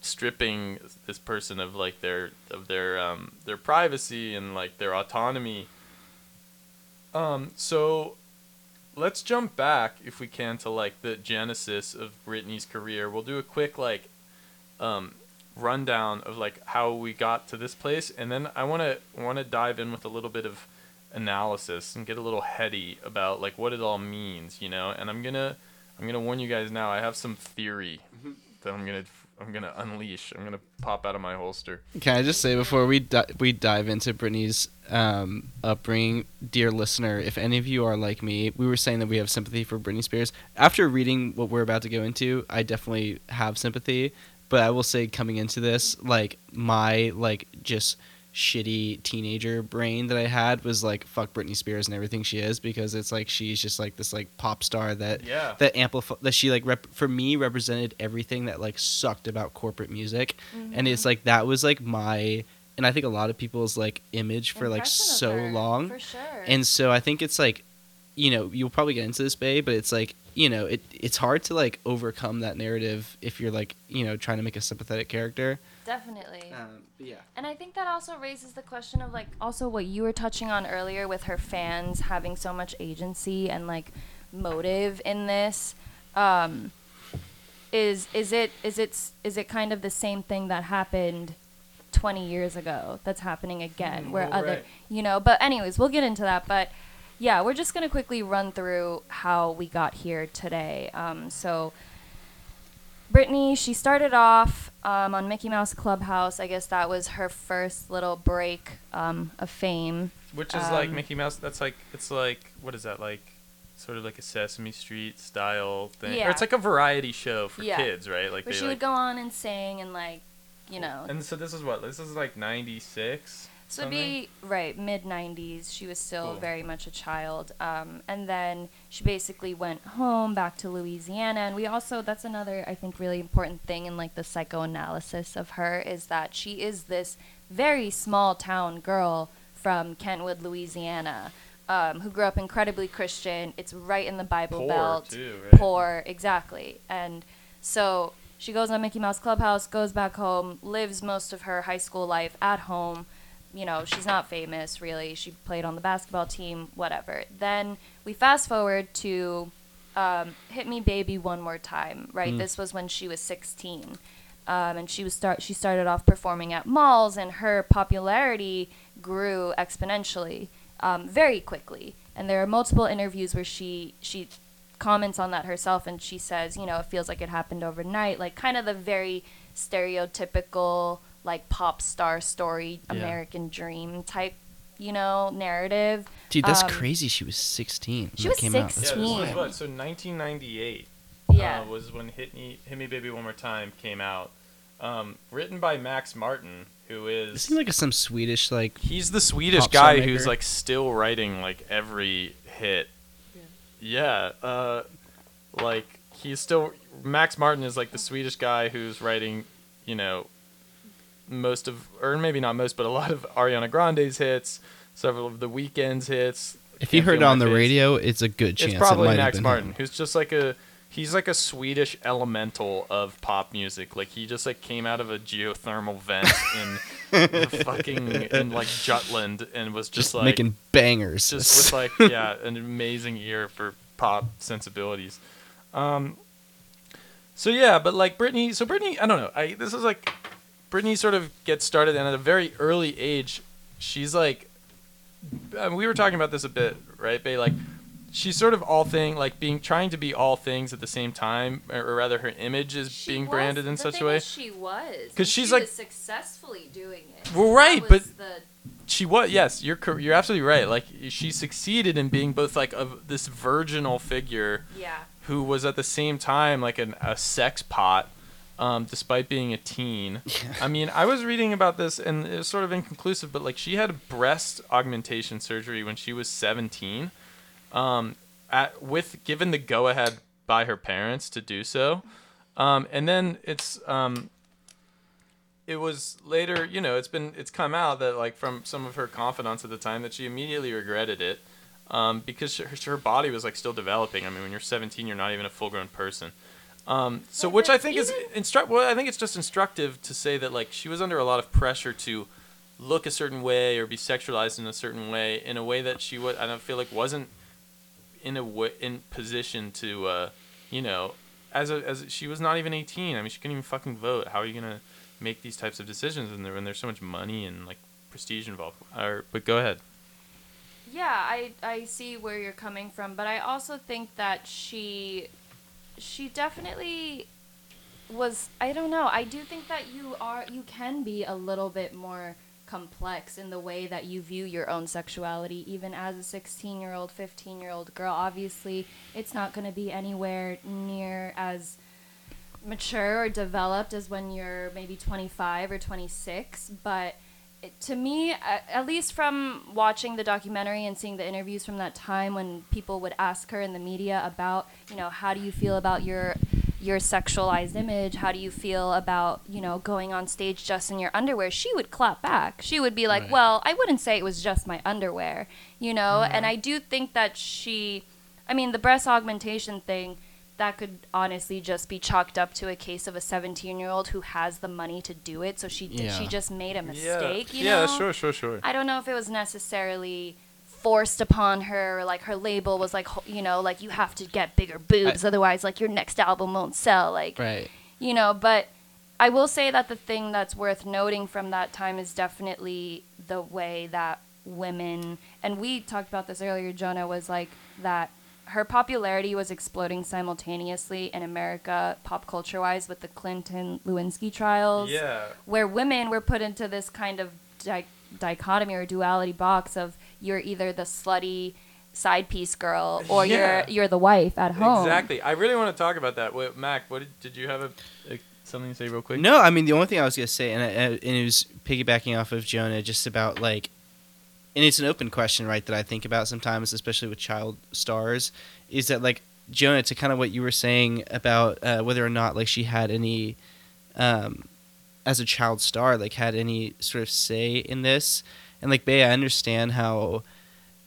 S2: stripping this person of like their of their um their privacy and like their autonomy um so let's jump back if we can to like the genesis of Britney's career. We'll do a quick like um, rundown of like how we got to this place, and then I want to want to dive in with a little bit of analysis and get a little heady about like what it all means, you know. And I'm gonna I'm gonna warn you guys now. I have some theory that I'm gonna I'm gonna unleash. I'm gonna pop out of my holster.
S1: Can I just say before we di- we dive into Britney's um, upbringing, dear listener, if any of you are like me, we were saying that we have sympathy for Britney Spears. After reading what we're about to go into, I definitely have sympathy. But I will say, coming into this, like my like just shitty teenager brain that I had was like fuck Britney Spears and everything she is because it's like she's just like this like pop star that
S2: Yeah.
S1: that amplify that she like rep- for me represented everything that like sucked about corporate music and it's mm-hmm. like that was like my and I think a lot of people's like image for like
S3: Impression of
S1: so
S3: her,
S1: long
S3: For sure.
S1: and so I think it's like, you know, you'll probably get into this, Bae, but it's like, you know, it it's hard to like overcome that narrative if you're like, you know, trying to make a sympathetic character.
S3: Definitely.
S1: Um, yeah.
S3: And I think that also raises the question of like also what you were touching on earlier with her fans having so much agency and like motive in this. Um, is is it is it is it kind of the same thing that happened 20 years ago that's happening again where
S2: oh,
S3: other
S2: right.
S3: you know but anyways we'll get into that but yeah we're just going to quickly run through how we got here today um, so Britney, she started off um, on Mickey Mouse Clubhouse. I guess that was her first little break um, of fame.
S2: Which is like
S3: Um,
S2: Mickey Mouse. That's like it's like what is that like? Sort of like a Sesame Street style thing, or
S3: Yeah.
S2: it's like a variety show for
S3: Yeah.
S2: kids, right? Like
S3: Where
S2: they
S3: she
S2: like.
S3: would go on and sing and like, you know.
S2: and so this is what this is like '96.
S3: So it'd be right mid '90s. She was still
S2: Cool.
S3: very much a child, um, and then she basically went home back to Louisiana. And we also that's another I think really important thing in like the psychoanalysis of her is that she is this very small town girl from Kentwood, Louisiana, um, who grew up incredibly Christian. It's right in the Bible
S2: Poor
S3: Belt
S2: too, right?
S3: poor exactly and so she goes on mickey mouse clubhouse goes back home lives most of her high school life at home you know she's not famous really. She played on the basketball team whatever. Then we fast forward to um, hit me baby one more time right?
S1: Mm.
S3: this was when she was 16 um, and she was start she started off performing at malls and her popularity grew exponentially um, very quickly. And there are multiple interviews where she she comments on that herself and she says you know it feels like it happened overnight like kind of the very stereotypical like pop star story
S1: Yeah.
S3: american dream type you know narrative
S1: Dude, that's
S3: Um,
S1: crazy. She was 16.
S3: she was
S1: came out.
S2: Yeah, this was
S3: 16.
S2: what? So 1998
S3: yeah
S2: uh, was when Hit Me, Hit Me Baby One More Time came out. Um, written by Max Martin, who is.
S1: It
S2: is
S1: seemed like some Swedish like
S2: he's the Swedish guy who's like still writing like every hit. Yeah, uh, like he's still Max Martin is like the Swedish guy who's writing, you know, most of or maybe not most, but a lot of Ariana Grande's hits, several of the Weeknd's hits.
S1: if you heard it on the radio, it's a good chance
S2: It's probably
S1: it
S2: Max Martin,
S1: him.
S2: who's just like a he's like a Swedish elemental of pop music. Like he just like came out of a geothermal vent in fucking in like Jutland and was just,
S1: Just
S2: like
S1: making bangers.
S2: just with like yeah, an amazing ear for pop sensibilities. Um so yeah, but like Britney, so Britney, I don't know. I this is like Britney sort of gets started and at a very early age, she's like uh, we were talking about this a bit, right? Bae like she's sort of all thing like being trying to be all things at the same time or, or rather her image is
S3: She
S2: being
S3: was-
S2: branded in such a way.
S3: she was. Because
S2: she's
S3: she
S2: like-
S3: was successfully doing it.
S2: Well, right, but-
S3: the,
S2: she was yes you're you're absolutely right. Like she succeeded in being both like a this virginal figure
S3: yeah.
S2: who was at the same time like an, a sex pot um, despite being a teen i mean i was reading about this and it was sort of inconclusive but like she had breast augmentation surgery when she was 17 um, at, with given the go-ahead by her parents to do so um, and then it's um, it was later, you know, it's been it's come out that like from some of her confidants at the time that she immediately regretted it, um, because her, her body was like still developing. I mean, when you're 17, you're not even a full grown person. Um, so which I think is instruct. Well, I think it's just instructive to say that like she was under a lot of pressure to look a certain way or be sexualized in a certain way in a way that she was. I don't feel like wasn't in a w- in position to, uh, you know, as a as a, she was not even 18. I mean, she couldn't even fucking vote. How are you gonna make these types of decisions when, there, when there's so much money and like prestige involved? Or, but go ahead.
S3: Yeah, I I see where you're coming from, but I also think that she she definitely was I don't know. I do think that you are you can be a little bit more complex in the way that you view your own sexuality even as a 16-year-old, 15-year-old girl. Obviously, it's not going to be anywhere near as mature or developed as when you're maybe 25 or 26, but to me, at, least from watching the documentary and seeing the interviews from that time when people would ask her in the media about, you know, how do you feel about your your sexualized image? How do you feel about, you know, going on stage just in your underwear? She would clap back. She would be like,
S1: Right.
S3: "Well, I wouldn't say it was just my underwear." You know, and I do think that she I mean, the breast augmentation thing that could honestly just be chalked up to a case of a 17 year old who has the money to do it. So she
S1: Yeah.
S3: she just made a mistake. You know?
S2: yeah, sure, sure, sure.
S3: I don't know if it was necessarily forced upon her or like her label was like you know like you have to get bigger boobs otherwise like your next album won't sell like
S1: Right.
S3: you know but i will say that the thing that's worth noting from that time is definitely the way that women and we talked about this earlier jonah was like that her popularity was exploding simultaneously in america pop culture wise with the clinton lewinsky trials
S2: Yeah.
S3: where women were put into this kind of di- dichotomy or duality box of you're either the slutty side piece girl or
S2: Yeah.
S3: you're you're the wife at home
S2: Exactly. I really want to talk about that. Wait, Mac, what did, did you have a, a something to say real quick?
S1: No, I mean the only thing I was gonna say, and, I, and it was piggybacking off of Jonah, just about like, and it's an open question, right? That I think about sometimes, especially with child stars, is that like Jonah, to kind of what you were saying about uh, whether or not like she had any, um, as a child star, like had any sort of say in this, and like Bae, I understand how,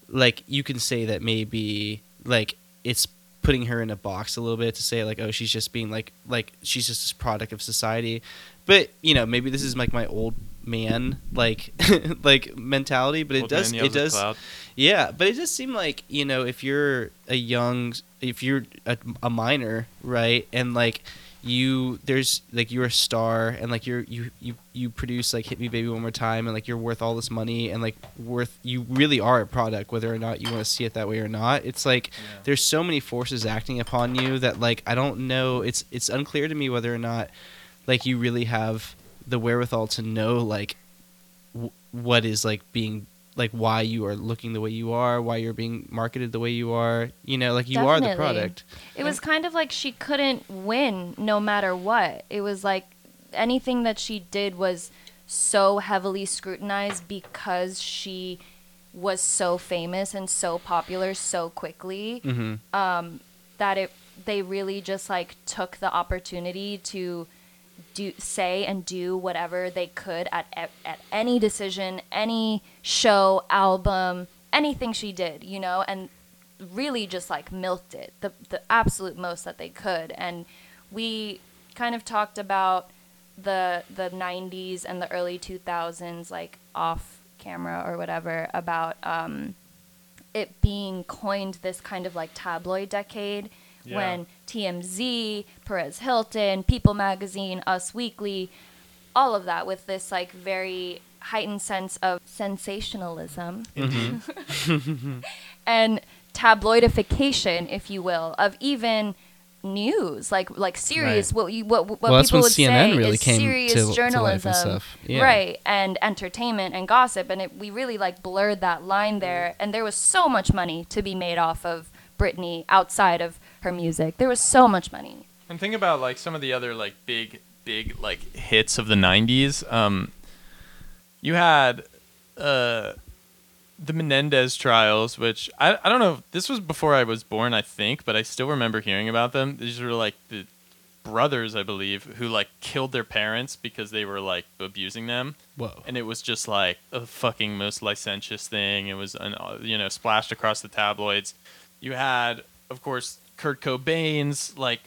S1: like you can say that maybe like it's putting her in a box a little bit to say like oh she's just being like like she's just this product of society but you know maybe this is like my old man like like mentality but it
S2: Old
S1: does it does yeah but it does seem like you know if you're a young if you're a, a minor right and like you there's like you're a star and like you're you you you produce like hit me baby one more time and like you're worth all this money and like worth you really are a product whether or not you want to see it that way or not. It's like
S2: Yeah.
S1: there's so many forces acting upon you that like I don't know. It's it's unclear to me whether or not like you really have the wherewithal to know like w- what is like being like why you are looking the way you are why you're being marketed the way you are you know like you are the product
S3: It was kind of like she couldn't win no matter what. It was like anything that she did was so heavily scrutinized because she was so famous and so popular so quickly
S1: mm-hmm.
S3: um, that it they really just like took the opportunity to do say and do whatever they could at at, any decision, any show, album, anything she did, you know, and really just like milked it the the absolute most that they could. And we kind of talked about the the 90s and the early 2000s like off camera or whatever about um it being coined this kind of like tabloid decade
S2: Yeah.
S3: when TMZ, Perez Hilton, People Magazine, Us Weekly, all of that with this like very heightened sense of sensationalism mm-hmm. and tabloidification, if you will, of even news, like like serious
S1: Right.
S3: what you what what
S1: Well, that's
S3: people would
S1: CNN
S3: say
S1: really
S3: is
S1: came
S3: serious
S1: to- to
S3: journalism,
S1: stuff. Yeah.
S3: right? And entertainment and gossip, and it, we really like blurred that line there. And there was so much money to be made off of Britney outside of her music. There was so much money.
S2: And think about like some of the other like big big like hits of the 90s. Um you had uh the Menendez trials, which I, I don't know. This was before I was born, I think, but I still remember hearing about them. These were like the brothers, I believe, who like killed their parents because they were like abusing them,
S1: Whoa.
S2: and it was just like a fucking most licentious thing. It was an uh, you know splashed across the tabloids. You had, of course, Kurt Cobain's like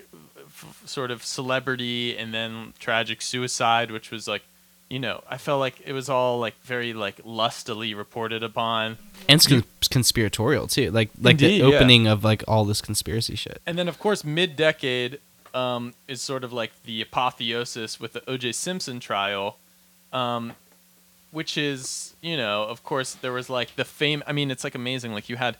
S2: f- sort of celebrity and then tragic suicide, which was like. You know, I felt like it was all like very like lustily reported upon.
S1: and it's con- conspiratorial too. Like like
S2: Indeed,
S1: the
S2: yeah.
S1: opening of like all this conspiracy shit.
S2: And then, of course, mid-decade um, is sort of like the apotheosis with the O.J. Simpson trial, um, which is, you know, of course, there was like the fame. I mean, it's like amazing. Like you had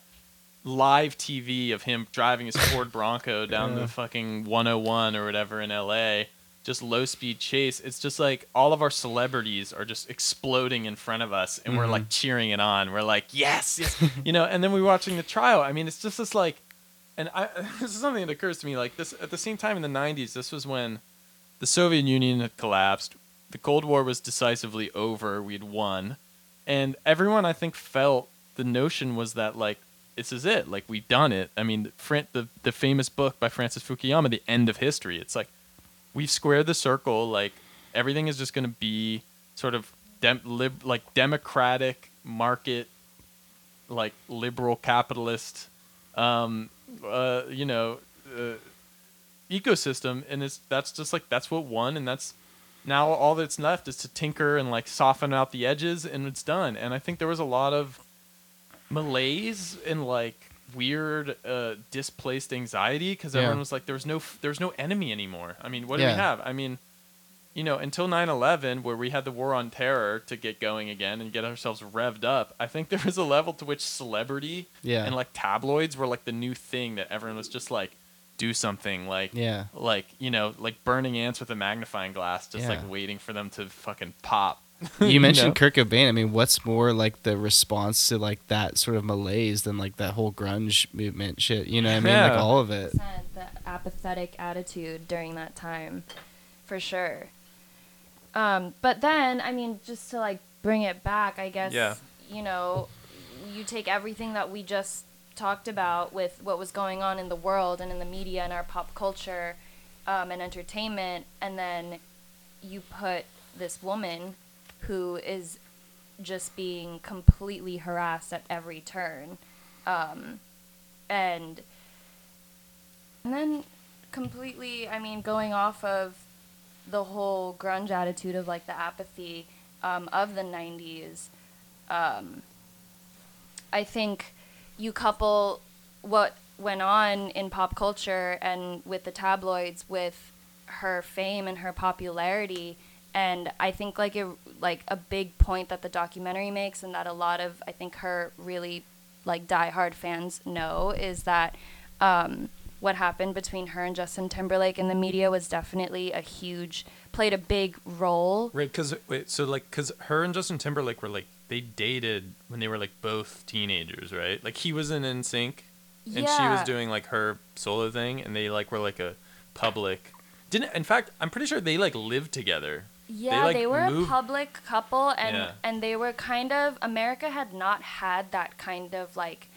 S2: live TV of him driving his Ford Bronco down
S1: Yeah.
S2: the fucking 101 or whatever in L.A. Just low speed chase. It's just like all of our celebrities are just exploding in front of us, and we're
S1: Mhm.
S2: like cheering it on. We're like, yes, yes, you know. And then we're watching the trial. I mean, it's just this like and I, this is something that occurs to me like this at the same time in the 90s this was when the soviet union had collapsed the cold war was decisively over we'd won and everyone i think felt the notion was that like this is it. Like we've done it. I mean Fran- the, the famous book by francis fukuyama the end of history. It's like we've squared the circle. Like everything is just going to be sort of dem- lib- like democratic market like liberal capitalist um, uh, you know, uh, ecosystem, and it's that's just like that's what won, and that's now all that's left is to tinker and like soften out the edges, and it's done. And I think there was a lot of malaise and like weird uh, displaced anxiety because
S1: Yeah.
S2: everyone was like, there was no f- there was no enemy anymore. I mean, what do we have? I mean. You know, until 9/11, where we had the war on terror to get going again and get ourselves revved up, I think there was a level to which celebrity
S1: Yeah.
S2: and like tabloids were like the new thing that everyone was just like do something like
S1: Yeah.
S2: like you know like burning ants with a magnifying glass just
S1: Yeah.
S2: like waiting for them to fucking pop
S1: You mentioned
S2: know?
S1: Kurt Cobain. I mean, what's more like the response to like that sort of malaise than like that whole grunge movement shit? You know what I mean? Like all of it.
S3: the apathetic attitude during that time, for sure. Um, but then, I mean, just to like bring it back, I guess,
S2: Yeah.
S3: you know, you take everything that we just talked about with what was going on in the world and in the media and our pop culture um, and entertainment, and then you put this woman who is just being completely harassed at every turn. Um, and and then completely, I mean, going off of the whole grunge attitude of like the apathy um, of the 90s, um, I think you couple what went on in pop culture and with the tabloids with her fame and her popularity and I think like it like a big point that the documentary makes and that a lot of I think her really like diehard fans know is that um, what happened between her and Justin Timberlake in the media was definitely a huge played a big role.
S2: right because wait so like because her and justin timberlake were like they dated when they were like both teenagers right? Like he was in NSYNC and she was doing like her solo thing and they like were like a public didn't in fact i'm pretty sure they like lived together
S3: Yeah,
S2: like,
S3: they, were
S2: moved-
S3: a public couple, and
S2: Yeah.
S3: and they were kind of America had not had that kind of like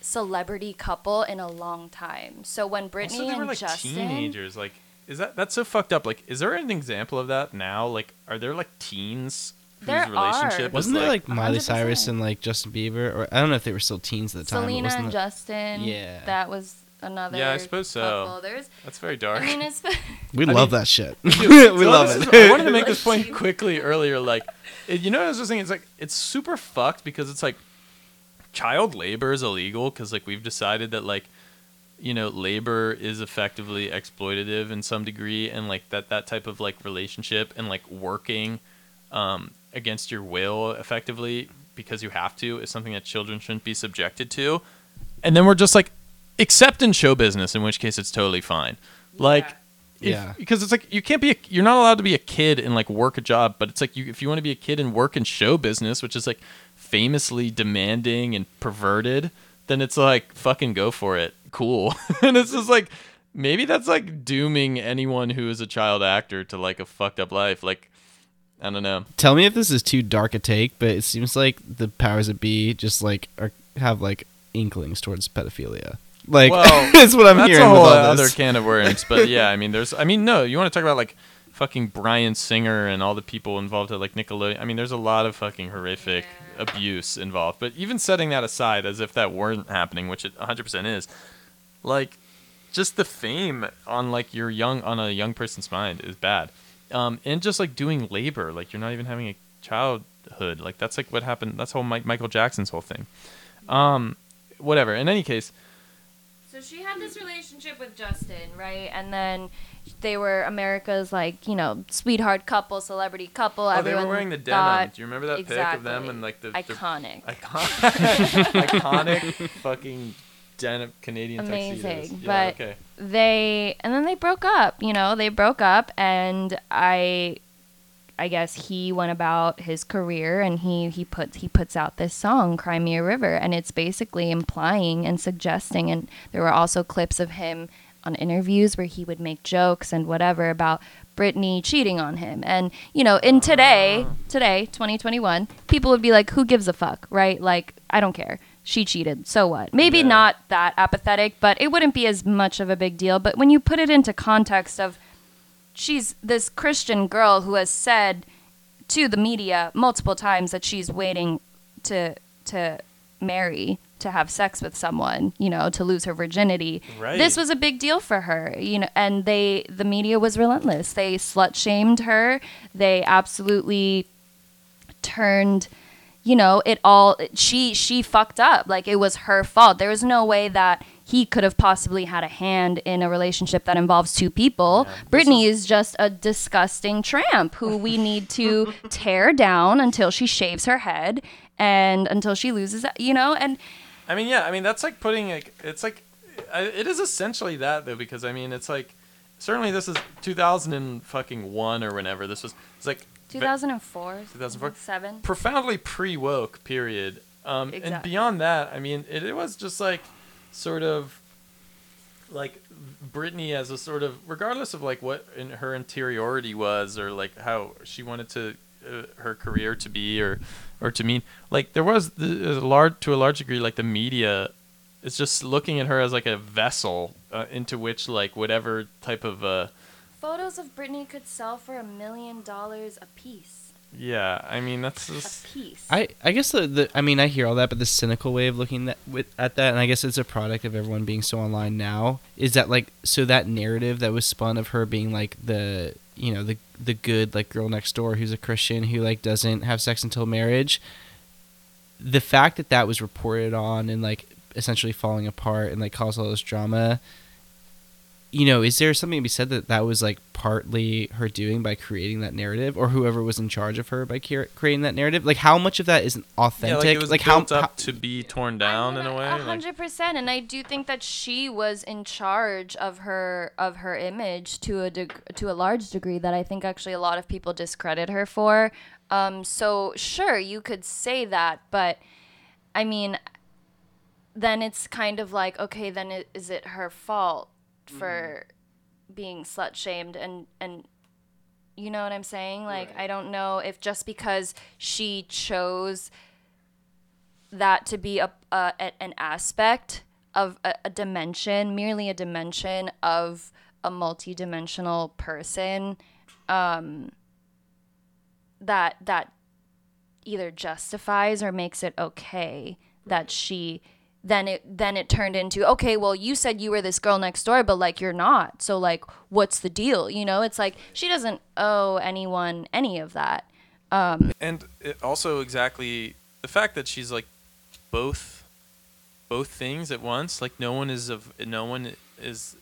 S3: celebrity couple in a long time. So when Britney
S2: also, they
S3: and
S2: were like
S3: Justin,
S2: teenagers. Like, is that that's so fucked up? Like, is there an example of that now? Like, are there like teens whose
S3: There
S2: relationship
S3: are.
S1: Wasn't there like Miley
S3: 100%.
S1: Cyrus and like Justin Bieber, or I don't know if they were still teens at the time. but
S3: Selena
S1: wasn't
S3: and
S1: it-
S3: Justin,
S1: Yeah.
S3: that was another.
S2: Yeah, I suppose so.
S3: There's,
S2: That's very
S3: I
S2: dark.
S3: mean, it's
S1: We
S2: I
S1: love
S2: mean-
S1: that shit.
S2: Dude,
S1: we
S2: so
S1: love
S2: this
S1: it.
S2: is- I wanted to make this point quickly earlier. Like, it, you know, what I was just thinking, it's like it's super fucked because it's like child labor is illegal because like we've decided that like you know labor is effectively exploitative in some degree and like that that type of like relationship and like working um, against your will effectively because you have to is something that children shouldn't be subjected to and then we're just like except in show business in which case it's totally fine. Like if,
S1: Yeah.
S2: because it's like you can't be a, you're not allowed to be a kid and like work a job but it's like you if you want to be a kid and work in show business which is like famously demanding and perverted then it's like fucking go for it. Cool. And it's just like maybe that's like dooming anyone who is a child actor to like a fucked up life. Like i don't know.
S1: Tell me if this is too dark a take, but it seems like the powers that be just like are have like inklings towards pedophilia. Like
S2: Well,
S1: that's what I'm
S2: That's
S1: hearing.
S2: a whole other can of worms. But yeah, I mean, there's. I mean, no, you want to talk about like fucking Bryan Singer and all the people involved at like Nickelodeon. I mean, there's a lot of fucking horrific abuse involved. But even setting that aside, as if that weren't happening, which it 100% is, like, just the fame on like your young on a young person's mind is bad. Um, and just like doing labor, like you're not even having a childhood. Like that's like what happened. That's whole Mike, Michael Jackson's whole thing. Um, whatever. In any case.
S3: So she had this relationship with Justin, right? And then they were America's like, you know, sweetheart couple, celebrity couple.
S2: Oh, they
S3: Everyone
S2: were wearing the denim. Do you remember that pic of them and like the, the
S3: iconic.
S2: iconic, iconic fucking denim Canadian tuxedos?
S3: Amazing,
S2: Yeah,
S3: but-
S2: okay.
S3: they and then they broke up you know they broke up and i i guess he went about his career and he he puts he puts out this song Cry Me a River and it's basically implying and suggesting and there were also clips of him on interviews where he would make jokes and whatever about Britney cheating on him. And, you know, in today, ah. today, 2021, people would be like, who gives a fuck, right? Like, I don't care. She cheated. So what? Maybe
S2: Yeah.
S3: not that apathetic, but it wouldn't be as much of a big deal. But when you put it into context of she's this Christian girl who has said to the media multiple times that she's waiting to to marry, to have sex with someone, you know, to lose her virginity.
S2: Right.
S3: This was a big deal for her, you know, and they the media was relentless. They slut shamed her. They absolutely turned you know it all she she fucked up like it was her fault there was no way that he could have possibly had a hand in a relationship that involves two people
S2: Yeah,
S3: britney is just a disgusting tramp who we need to tear down until she shaves her head and until she loses you know and
S2: I mean, yeah. I mean, that's like putting like it's like it is essentially that though because I mean it's like certainly this is 2000 and fucking one or whenever this was it's like
S3: 2004
S2: 2004?
S3: 7
S2: profoundly pre woke period. Um, And beyond that, I mean, it, it was just like sort of like Britney as a sort of regardless of like what in her interiority was or like how she wanted to uh, her career to be or or to mean like there was the, a large to a large degree like the media is just looking at her as like a vessel uh, into which like whatever type of uh
S3: photos of britney could sell for a million dollars a piece
S2: yeah i mean that's
S3: a piece
S1: I, I guess the, the I mean I hear all that, but the cynical way of looking that with at that, and I guess it's a product of everyone being so online now, is that like so that narrative that was spun of her being like the you know the the good like girl next door who's a Christian who like doesn't have sex until marriage. The fact that that was reported on and like essentially falling apart and like caused all this drama. You know, is there something to be said that that was like partly her doing by creating that narrative, or whoever was in charge of her by cre- creating that narrative? Like, how much of that isn't authentic?
S2: yeah, like it was
S1: like
S2: built up
S1: how
S2: to be torn down in a way
S3: A hundred percent, and I do think that she was in charge of her of her image to a deg- to a large degree that I think actually a lot of people discredit her for. Um, so sure, you could say that, but I mean, then it's kind of like okay, then it, is it her fault for being slut shamed and and you know what I'm saying? Like I don't know if just because she chose that to be a, a a- an aspect of a, a dimension, merely a dimension of a multidimensional person, um, that that either justifies or makes it okay that she then it then it turned into okay well you said you were this girl next door but like you're not. So like what's the deal? You know it's like she doesn't owe anyone any of that.
S2: Um, and it also exactly the fact that she's like both both things at once like no one is of no one is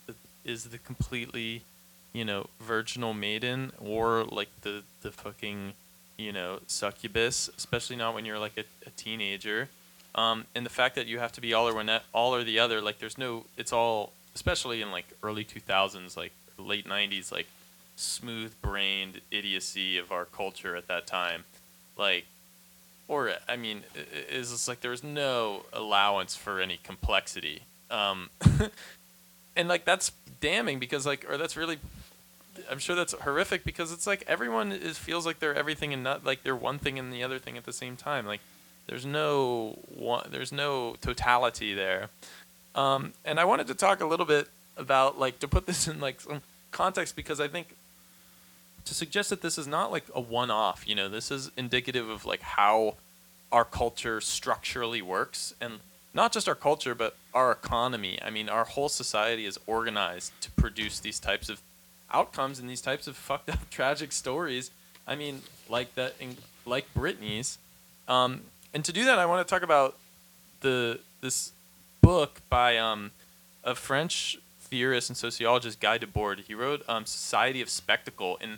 S2: is the completely you know virginal maiden or like the the fucking you know succubus especially not when you're like a, a teenager um, and the fact that you have to be all or one all or the other like there's no it's all especially in like early 2000s like late 90s like smooth brained idiocy of our culture at that time. Like or i mean is just like there was no allowance for any complexity. Um and like that's damning because like or that's really i'm sure that's horrific because it's like everyone is feels like they're everything and not like they're one thing and the other thing at the same time. Like there's no one there's no totality there Um, and I wanted to talk a little bit about like to put this in like some context because I think to suggest that this is not like a one-off. You know, this is indicative of like how our culture structurally works and not just our culture but our economy i mean our whole society is organized to produce these types of outcomes and these types of fucked up tragic stories i mean like that in, like britney's um, and to do that i want to talk about the this book by um, a french theorist and sociologist guy debord he wrote um, society of spectacle in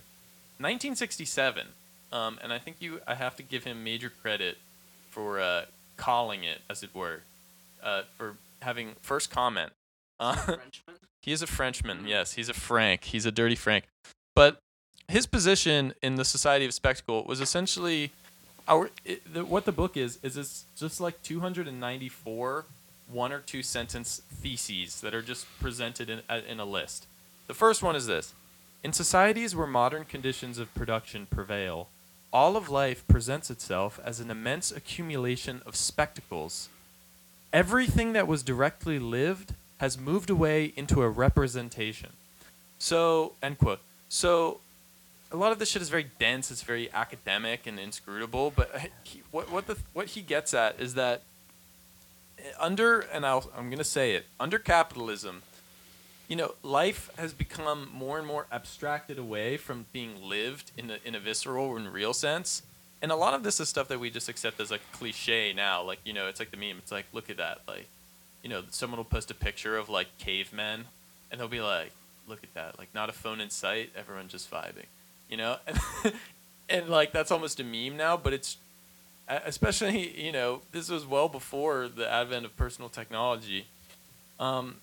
S2: 1967 um, and i think you i have to give him major credit for uh, calling it, as it were, uh, for having first comment. Uh, he is a Frenchman. Yes, he's a Frank. He's a dirty Frank. But his position in the Society of Spectacle was essentially our it, the, what the book is is it's just like 294 one or two sentence theses that are just presented in, uh, in a list. The first one is this: In societies where modern conditions of production prevail, all of life presents itself as an immense accumulation of spectacles. Everything that was directly lived has moved away into a representation. So, end quote. So, a lot of this shit is very dense. It's very academic and inscrutable. But he, what what the what he gets at is that eh, under and I'll, I'm gonna say it under capitalism, you know, life has become more and more abstracted away from being lived in a, in a visceral and real sense. And a lot of this is stuff that we just accept as like cliche now. Like, you know, it's like the meme. It's like, look at that. Like, you know, someone will post a picture of like cavemen and they'll be like, look at that. Like, not a phone in sight. Everyone just vibing, you know? And, like, that's almost a meme now, but it's, especially, you know, this was well before the advent of personal technology. Um,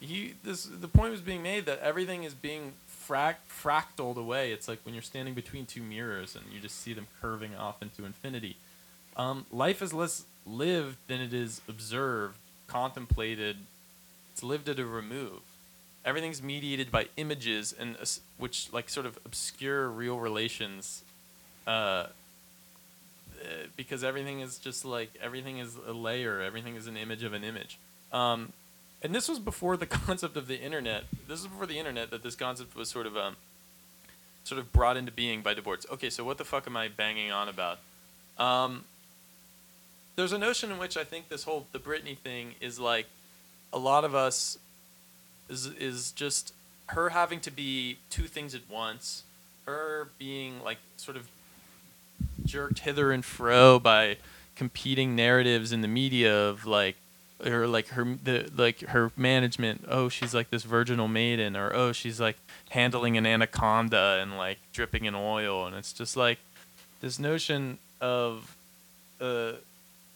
S2: he this the point was being made that everything is being frac- fractaled away. It's like when you're standing between two mirrors and you just see them curving off into infinity. Um, life is less lived than it is observed, contemplated. It's lived at a remove. Everything's mediated by images and uh, which like sort of obscure real relations. Uh, uh, because everything is just like everything is a layer. Everything is an image of an image. Um, and this was before the concept of the internet. This is before the internet that this concept was sort of um, sort of brought into being by Debord. Okay, so what the fuck am I banging on about? Um, there's a notion in which I think this whole the Britney thing is like a lot of us is is just her having to be two things at once, her being like sort of jerked hither and fro by competing narratives in the media of like or like her the like her management oh she's like this virginal maiden or oh she's like handling an anaconda and like dripping in oil. And it's just like this notion of uh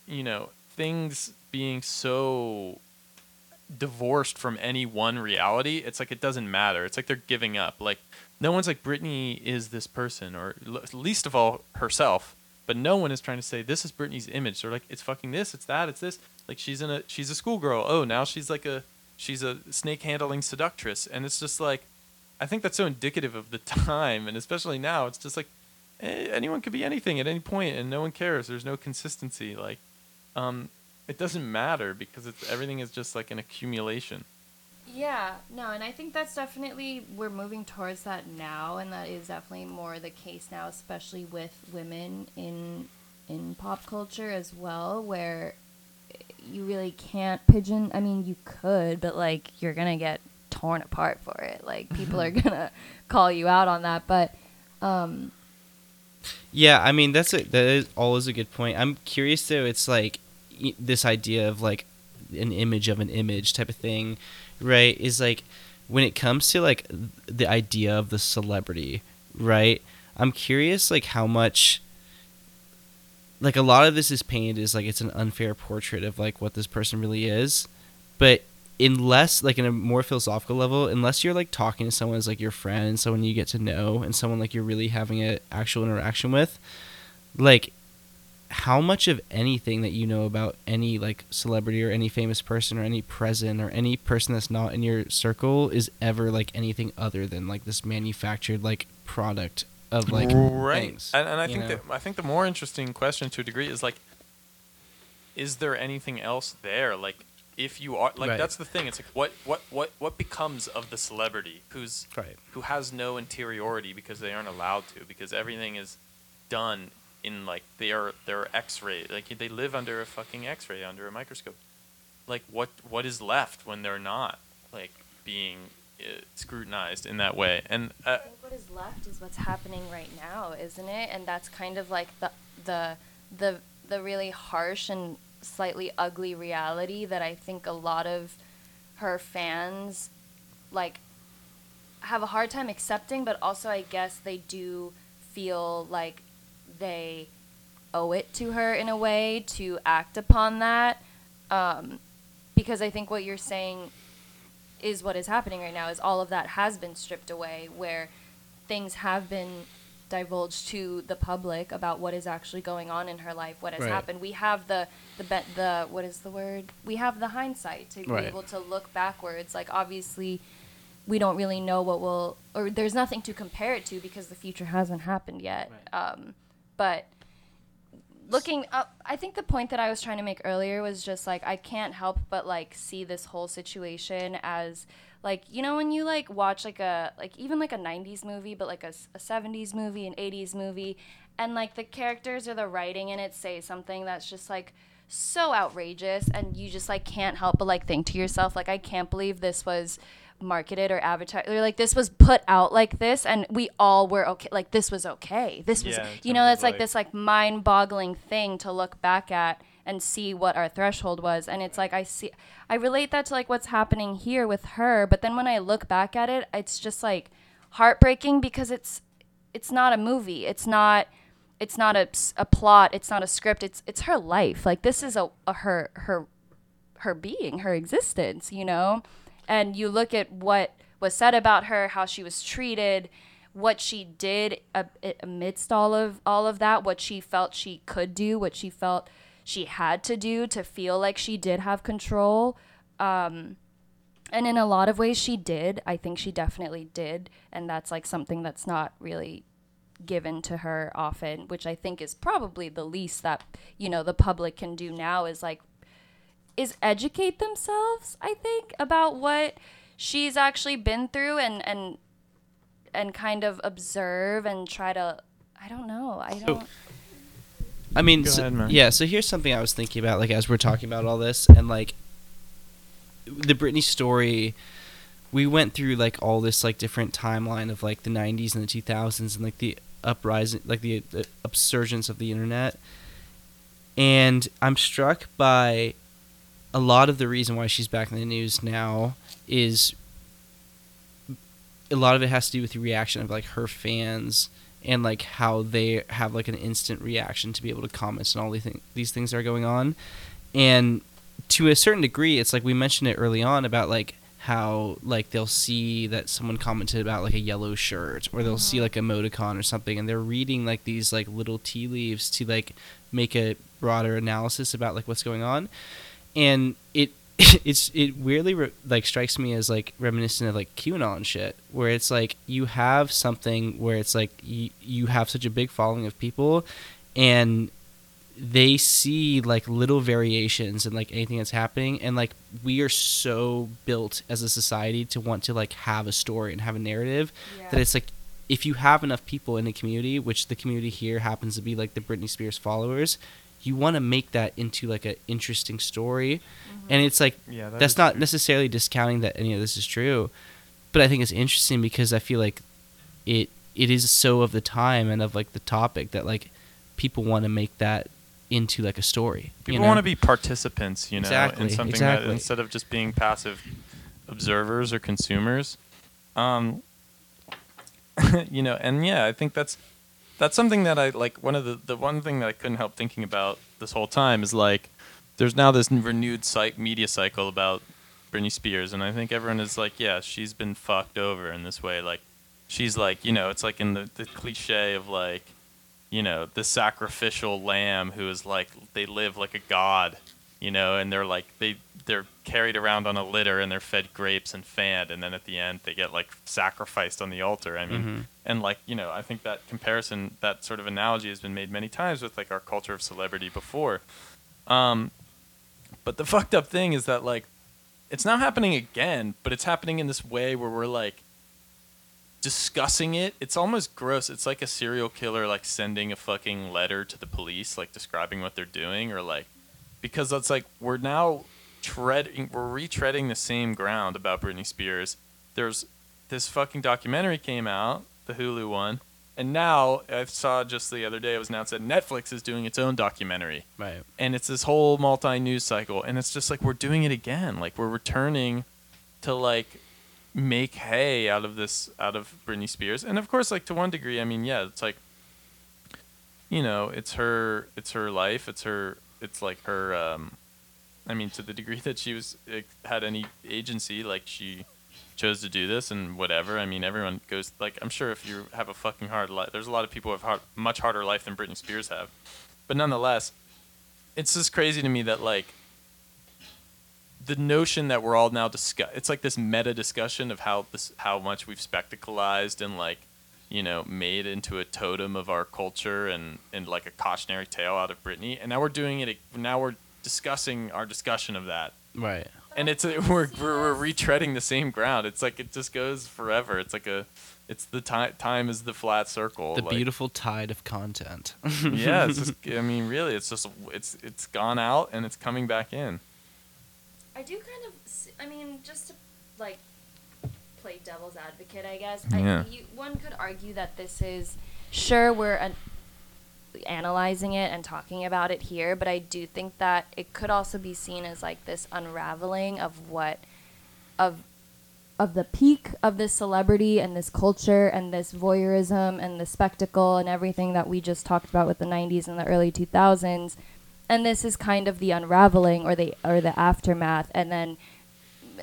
S2: you know things being so divorced from any one reality it's like it doesn't matter it's like they're giving up like no one's like Britney is this person or least of all herself but no one is trying to say this is Britney's image. They're like, it's fucking this, it's that, it's this. Like she's in a she's a schoolgirl. Oh, now she's like a she's a snake handling seductress, and it's just like, I think that's so indicative of the time, and especially now, it's just like, eh, anyone could be anything at any point, and no one cares. There's no consistency. Like, um, it doesn't matter because it's everything is just like an accumulation.
S3: Yeah, no, and I think that's definitely we're moving towards that now, and that is definitely more the case now, especially with women in in pop culture as well, where you really can't pigeon. I mean, you could, but like you're gonna get torn apart for it. Like people are gonna call you out on that, but. um
S1: yeah, I mean that's a, that is always a good point. I'm curious though. It's like this idea of like an image of an image type of thing right is like when it comes to like the idea of the celebrity right i'm curious like how much like a lot of this is painted as like it's an unfair portrait of like what this person really is but unless like in a more philosophical level unless you're like talking to someone as like your friend someone you get to know and someone like you're really having an actual interaction with like how much of anything that you know about any like celebrity or any famous person or any president or any person that's not in your circle is ever like anything other than like this manufactured like product of like
S2: right.
S1: things.
S2: And, and I think know? that I think the more interesting question to a degree is like, is there anything else there? Like, if you are like
S1: Right.
S2: that's the thing. It's like what what what what becomes of the celebrity who's
S1: Right.
S2: who has no interiority because they aren't allowed to because everything is done in like they are they're X-ray like they live under a fucking X-ray under a microscope. Like what what is left when they're not like being uh, scrutinized in that way? And uh,
S3: I think what is left is what's happening right now, isn't it? And that's kind of like the the the the really harsh and slightly ugly reality that I think a lot of her fans like have a hard time accepting, but also I guess they do feel like they owe it to her in a way to act upon that. Um, because I think what you're saying is what is happening right now is all of that has been stripped away where things have been divulged to the public about what is actually going on in her life what has
S1: Right.
S3: happened we have the the be- the what is the word we have the hindsight to
S1: Right.
S3: be able to look backwards like obviously we don't really know what will or there's nothing to compare it to because the future hasn't happened yet um, but looking up i think the point that i was trying to make earlier was just like i can't help but like see this whole situation as like you know when you like watch like a like even like a 90s movie but like a 70s movie an 80s movie and like the characters or the writing in it say something that's just like so outrageous and you just like can't help but like think to yourself like i can't believe this was marketed or advertised or like this was put out like this and we all were okay like this was okay. This was
S2: Yeah,
S3: you know it's like
S2: like-
S3: this like mind-boggling thing to look back at and see what our threshold was and it's like i see i relate that to like what's happening here with her but then when i look back at it it's just like heartbreaking because it's it's not a movie. It's not it's not a, a plot. It's not a script. It's it's her life. Like this is a, a her her her being, her existence, you know? And you look at what was said about her, how she was treated, what she did amidst all of all of that, what she felt she could do, what she felt she had to do to feel like she did have control. Um, and in a lot of ways she did. I think she definitely did, and that's like something that's not really given to her often, which I think is probably the least that, you know, the public can do now is like is educate themselves i think about what she's actually been through and and and kind of observe and try to i don't know i don't
S1: I mean, so-
S2: ahead,
S1: yeah. So here's something I was thinking about, like as we're talking about all this, and like the Britney story. We went through like all this like different timeline of like the '90s and the 2000s and like the uprising, like the, the upsurgence of the internet. And I'm struck by a lot of the reason why she's back in the news now is a lot of it has to do with the reaction of like her fans and like how they have like an instant reaction to be able to comment on all these, thing- these things that are going on. And to a certain degree it's like we mentioned it early on about like how like they'll see that someone commented about like a yellow shirt or they'll see mm-hmm. like emoticon or something and they're reading like these like little tea leaves to like make a broader analysis about like what's going on and it it's it weirdly re- like strikes me as like reminiscent of like QAnon shit, where it's like you have something where it's like you you have such a big following of people, and they see like little variations in like anything that's happening, and like we are so built as a society to want to like have a story and have a narrative that it's like if you have enough people in a community, which the community here happens to be like the Britney Spears followers, you want to make that into like an interesting story. And it's like
S2: Yeah, that
S1: that's not
S2: true.
S1: necessarily discounting that any of this is true, but I think it's interesting because I feel like it it is so of the time and of like the topic that like people want to make that into like a story. you
S2: People
S1: know?
S2: want to be participants, you know,
S1: Exactly,
S2: in something
S1: exactly.
S2: that instead of just being passive observers or consumers. Um, you know, and yeah, I think that's that's something that I like. One of the the one thing that I couldn't help thinking about this whole time is like, there's now this renewed psych media cycle about Britney Spears, and I think everyone is like, yeah, she's been fucked over in this way. Like, she's like, you know, it's like in the the cliche of like, you know, the sacrificial lamb who is like they live like a god, you know, and they're like they they're carried around on a litter and they're fed grapes and fanned, and then at the end they get like sacrificed on the altar. I mean,
S1: Mhm.
S2: and like you know, I think that comparison, that sort of analogy, has been made many times with like our culture of celebrity before. Um, But the fucked up thing is that like it's now happening again, but it's happening in this way where we're like discussing it. It's almost gross. It's like a serial killer like sending a fucking letter to the police like describing what they're doing or like because it's like we're now treading we're retreading the same ground about Britney Spears. There's this fucking documentary came out, the Hulu one, and now I saw just the other day it was announced that Netflix is doing its own documentary
S1: Right.
S2: and it's this whole multi news cycle and it's just like we're doing it again like we're returning to like make hay out of this out of Britney Spears and of course like to one degree I mean yeah it's like you know it's her it's her life it's her it's like her um I mean to the degree that she was had any agency like she chose to do this and whatever I mean everyone goes like I'm sure if you have a fucking hard life there's a lot of people who have hard, much harder life than Britney Spears have. But nonetheless it's just crazy to me that like the notion that we're all now discuss it's like this meta discussion of how this how much we've spectacleized and like you know made into a totem of our culture and and like a cautionary tale out of Britney and now we're doing it now we're discussing our discussion of that
S1: Right.
S2: and it's a, we're, we're we're retreading the same ground it's like it just goes forever it's like a it's the time time is the flat circle
S1: The
S2: like-
S1: beautiful tide of content.
S2: yeah, it's just. I mean, really, it's just. It's it's gone out and it's coming back in.
S3: I do kind of. I mean, just to like play devil's advocate, I guess.
S2: Yeah.
S3: I, you, one could argue that this is sure we're an, analyzing it and talking about it here, but I do think that it could also be seen as like this unraveling of what of of the peak of this celebrity and this culture and this voyeurism and the spectacle and everything that we just talked about with the 90s and the early 2000s and this is kind of the unraveling or the or the aftermath and then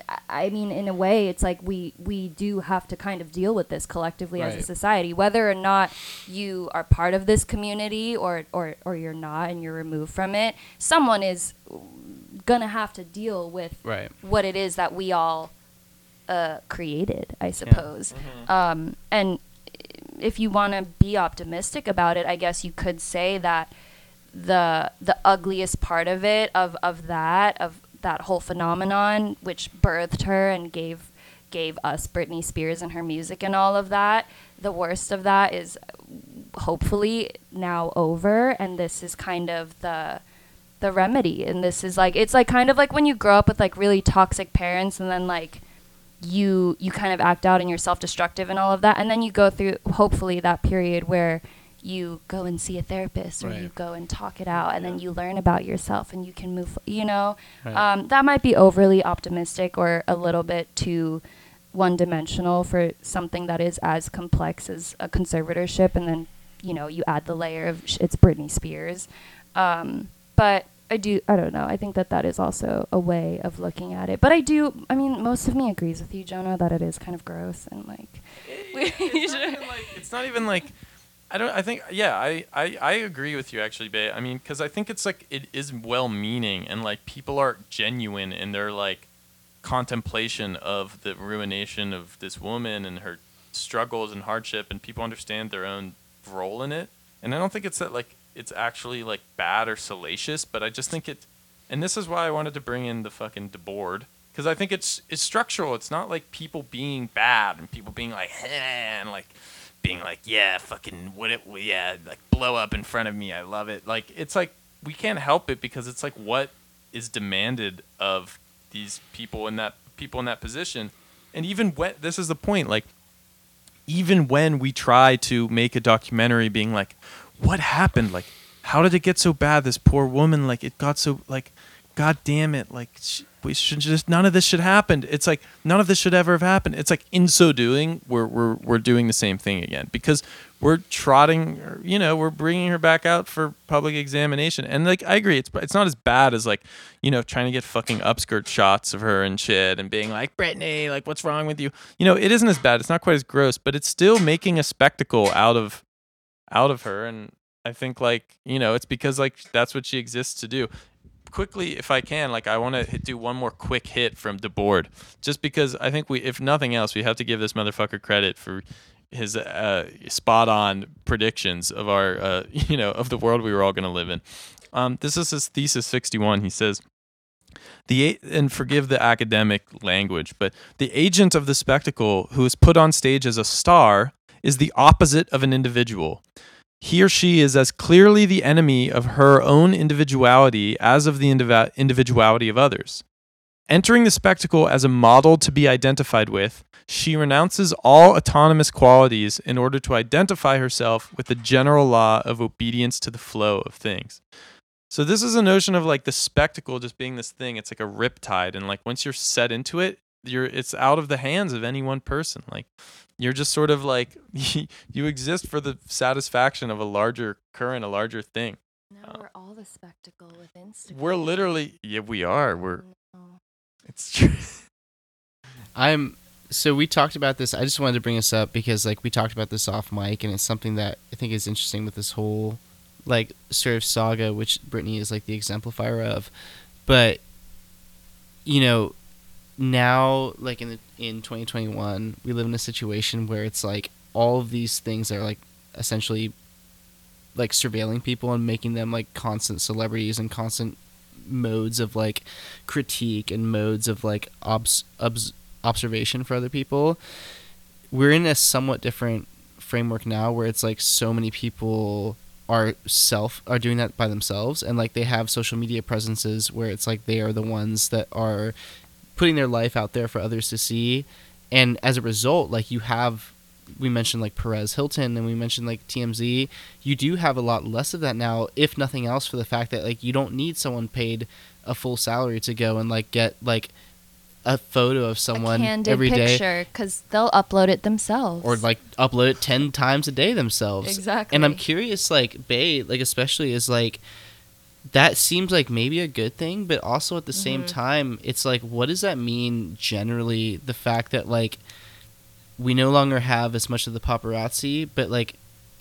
S3: I- I mean in a way it's like we we do have to kind of deal with this collectively as a society whether or not you are part of this community or or or you're not and you're removed from it someone is going to have to deal with
S1: right.
S3: what it is that we all uh, created, I suppose. Um, and if you want to be optimistic about it, I guess you could say that the the ugliest part of it, of of that, of that whole phenomenon, which birthed her and gave gave us Britney Spears and her music and all of that. The worst of that is hopefully now over, and this is kind of the the remedy and this is like it's like kind of like when you grow up with like really toxic parents and then like you you kind of act out and you're self-destructive and all of that and then you go through hopefully that period where you go and see a therapist or
S1: Right.
S3: you go and talk it out and then you learn about yourself and you can move you know?
S1: Right.
S3: um, that might be overly optimistic or a little bit too one dimensional for something that is as complex as a conservatorship and then you know you add the layer of sh- it's Britney Spears. Um, but I do I don't know. I think that that is also a way of looking at it. But I do I mean most of me agrees with you Jonah that it is kind of gross and like we
S2: it's, not like, it's not even like I don't. I think yeah. I I, I agree with you actually, Bae. I mean, because I think it's like it is well-meaning and like people are genuine in their like contemplation of the ruination of this woman and her struggles and hardship, and people understand their own role in it. And I don't think it's that like it's actually like bad or salacious, but I just think it. And this is why I wanted to bring in the fucking Debord because I think it's it's structural. It's not like people being bad and people being like, and like being like, yeah, fucking what it, yeah, like blow up in front of me. I love it. Like it's like we can't help it because it's like what is demanded of these people in that people in that position. And even when this is the point, like even when we try to make a documentary being like what happened like how did it get so bad this poor woman like it got so like god damn it like sh- we should just none of this should happen. It's like none of this should ever have happened. It's like in so doing we're we're we're doing the same thing again because we're trotting you know we're bringing her back out for public examination. And like i agree it's it's not as bad as like you know trying to get fucking upskirt shots of her and shit and being like britney like what's wrong with you? You know it isn't as bad. It's not quite as gross but it's still making a spectacle out of out of her. And i think like you know it's because like that's what she exists to do quickly if i can like i want to do one more quick hit from Debord. Just because i think we if nothing else we have to give this motherfucker credit for his uh, spot on predictions of our uh, you know of the world we were all going to live in. Um, this is his thesis 61 he says The and forgive the academic language, but the agent of the spectacle who is put on stage as a star is the opposite of an individual. He or she is as clearly the enemy of her own individuality as of the indiv- individuality of others. Entering the spectacle as a model to be identified with, she renounces all autonomous qualities in order to identify herself with the general law of obedience to the flow of things. So this is a notion of like the spectacle just being this thing. It's like a riptide, and like once you're set into it, you're it's out of the hands of any one person. Like you're just sort of like you exist for the satisfaction of a larger current, a larger thing.
S3: Now uh, we're all the spectacle with Instagram.
S2: We're literally yeah, we are. We're
S3: No.
S2: it's true.
S1: I'm so we talked about this. I just wanted to bring this up because like we talked about this off mic, and it's something that I think is interesting with this whole like sort of saga, which Britney is like the exemplifier of. But you know, now like in the, in 2021, we live in a situation where it's like all of these things are like essentially like surveilling people and making them like constant celebrities and constant modes of like critique and modes of like obs- obs- observation for other people. We're in a somewhat different framework now where it's like so many people are self are doing that by themselves and like they have social media presences where it's like they are the ones that are putting their life out there for others to see and as a result like you have we mentioned like Perez Hilton and we mentioned like TMZ you do have a lot less of that now if nothing else for the fact that like you don't need someone paid a full salary to go and like get like a photo of someone every day
S3: because they'll upload it themselves.
S1: or like upload it 10 times a day themselves
S3: exactly.
S1: and i'm curious like bae like especially is like that seems like maybe a good thing but also at the same
S3: Mhm.
S1: time it's like what does that mean generally the fact that like we no longer have as much of the paparazzi but like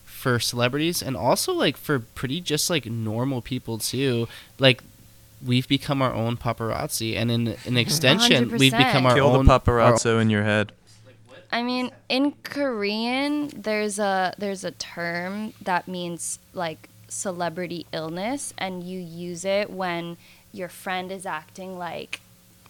S1: for celebrities and also like for pretty just like normal people too like we've become our own paparazzi and in an extension we have become our
S2: Kill
S1: own
S2: the
S1: our
S2: paparazzo in your head.
S3: I mean, in Korean, there's a there's a term that means like celebrity illness, and you use it when your friend is acting like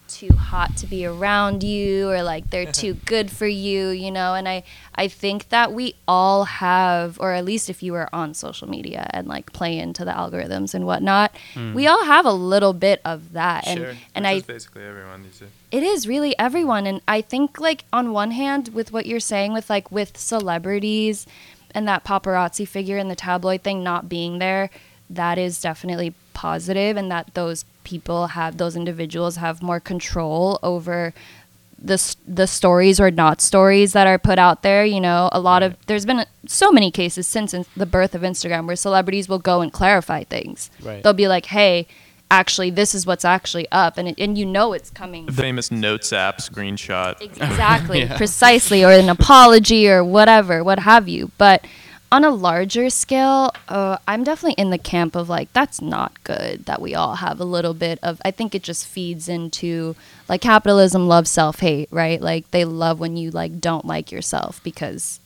S3: too hot to be around you or like they're too good for you you know? And i i think that we all have or at least if you are on social media and like play into the algorithms and whatnot hmm. we all have a little bit of that. And and i
S2: basically everyone days.
S3: it is really everyone. And i think like on one hand with what you're saying with like with celebrities and that paparazzi figure and the tabloid thing not being there that is definitely positive and that those people have those individuals have more control over the the stories or not stories that are put out there you know? A lot of there's been so many cases since in- the birth of instagram where celebrities will go and clarify things.
S1: Right.
S3: they'll be like hey actually this is what's actually up and it, and you know it's coming
S2: The famous Notes app screenshot.
S3: Exactly,
S1: Yeah.
S3: precisely, or an apology or whatever, what have you. But on a larger scale, uh, I'm definitely in the camp of like, that's not good that we all have a little bit of, I think it just feeds into like capitalism loves self hate, right? Like they love when you like don't like yourself because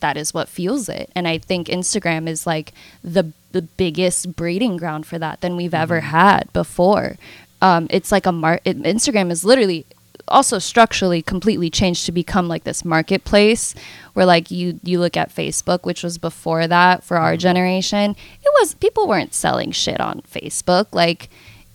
S3: that is what fuels it. And I think Instagram is like the the biggest breeding ground for that than we've ever had before. Um, it's like a mar- it, Instagram is literally also structurally completely changed to become like this marketplace where like you you look at Facebook which was before that for our generation. It was people weren't selling shit on Facebook. Like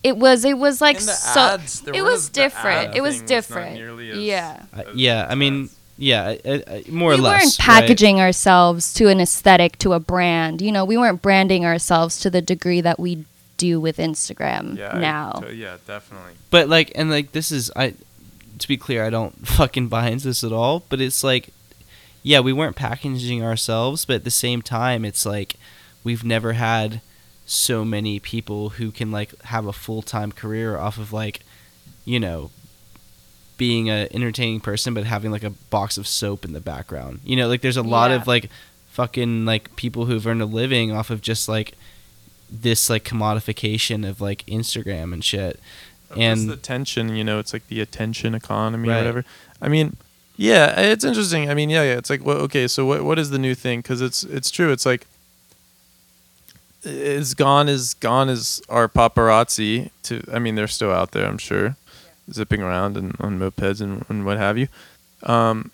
S3: it was it was like so
S2: ads,
S3: it
S2: was
S3: was different. It was
S2: thing was
S3: different.
S2: nearly as-
S3: yeah.
S1: Uh, yeah, I mean, yeah, uh, uh, more or less.
S3: we weren't
S1: right?
S3: packaging ourselves to an aesthetic to a brand you know we weren't branding ourselves to the degree that we do with Instagram
S2: Yeah,
S3: now
S2: so- yeah, definitely.
S1: But like, and like, this is I. To be clear, I don't fucking buy into this at all. But it's like, yeah, we weren't packaging ourselves, but at the same time, it's like we've never had so many people who can like have a full time career off of like, you know, being a entertaining person, but having like a box of soap in the background. You know, like there's a lot
S3: Yeah.
S1: of like fucking like people who've earned a living off of just like this like commodification of like Instagram and shit.
S2: and
S1: And-
S2: the tension, you know, it's like the attention economy
S1: Right.
S2: or whatever. I mean, yeah, it's interesting. I mean, yeah, yeah, it's like, well, okay, so what what is the new thing? Because it's it's true. It's like is gone is gone is our paparazzi to I mean they're still out there I'm sure zipping around and on mopeds and, and what have you. Um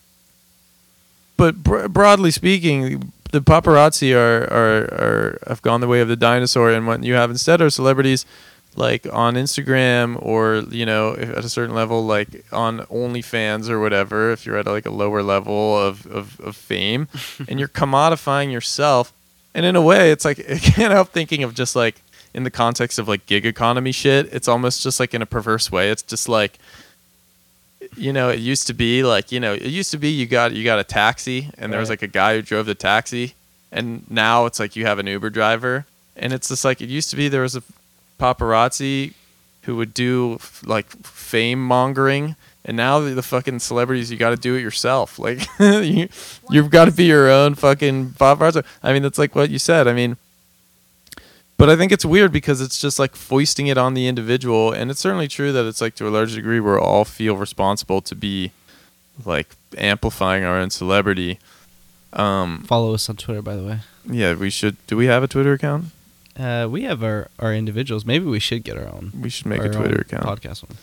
S2: but bro- broadly speaking the paparazzi are, are are have gone the way of the dinosaur and what you have instead are celebrities like on Instagram or you know at a certain level like on OnlyFans or whatever if you're at like a lower level of, of, of fame and you're commodifying yourself. And in a way it's like I can't help thinking of just like in the context of like gig economy shit it's almost just like in a perverse way. It's just like you know it used to be like you know it used to be you got you got a taxi and there was like a guy who drove the taxi and now it's like you have an uber driver and it's just like it used to be there was a paparazzi who would do f- like fame mongering and now the, the fucking celebrities you got to do it yourself. Like you, you've got to be your own fucking paparazzi. I mean that's like what you said. I mean but I think it's weird because it's just like foisting it on the individual, and it's certainly true that it's like to a large degree we all feel responsible to be like amplifying our own celebrity. Um,
S1: Follow us on Twitter, by the way.
S2: yeah, we should. Do we have a Twitter account?
S1: Uh, we have our, our individuals. Maybe we should get our own.
S2: We should make a Twitter account.
S1: Podcast one.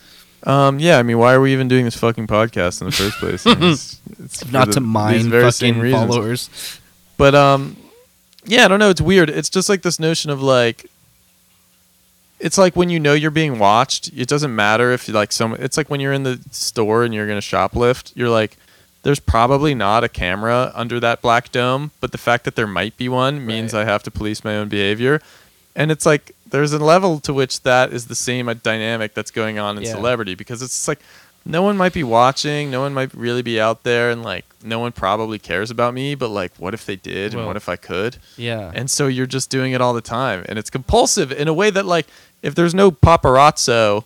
S2: Um, yeah, I mean, why are we even doing this fucking podcast in the first place? It's, it's
S1: Not
S2: the-
S1: to mine fucking followers.
S2: But um, yeah, I don't know. It's weird. It's just like this notion of like, it's like when you know you're being watched. It doesn't matter if you like some. It's like when you're in the store and you're gonna shoplift. You're like, there's probably not a camera under that black dome, but the fact that there might be one means
S1: Right.
S2: I have to police my own behavior. And it's like there's a level to which that is the same dynamic that's going on in
S1: Yeah.
S2: celebrity because it's like no one might be watching, no one might really be out there, and like no one probably cares about me. But like, what if they did, and what if I could?
S1: Yeah.
S2: And so you're just doing it all the time, and it's compulsive in a way that like if there's no paparazzo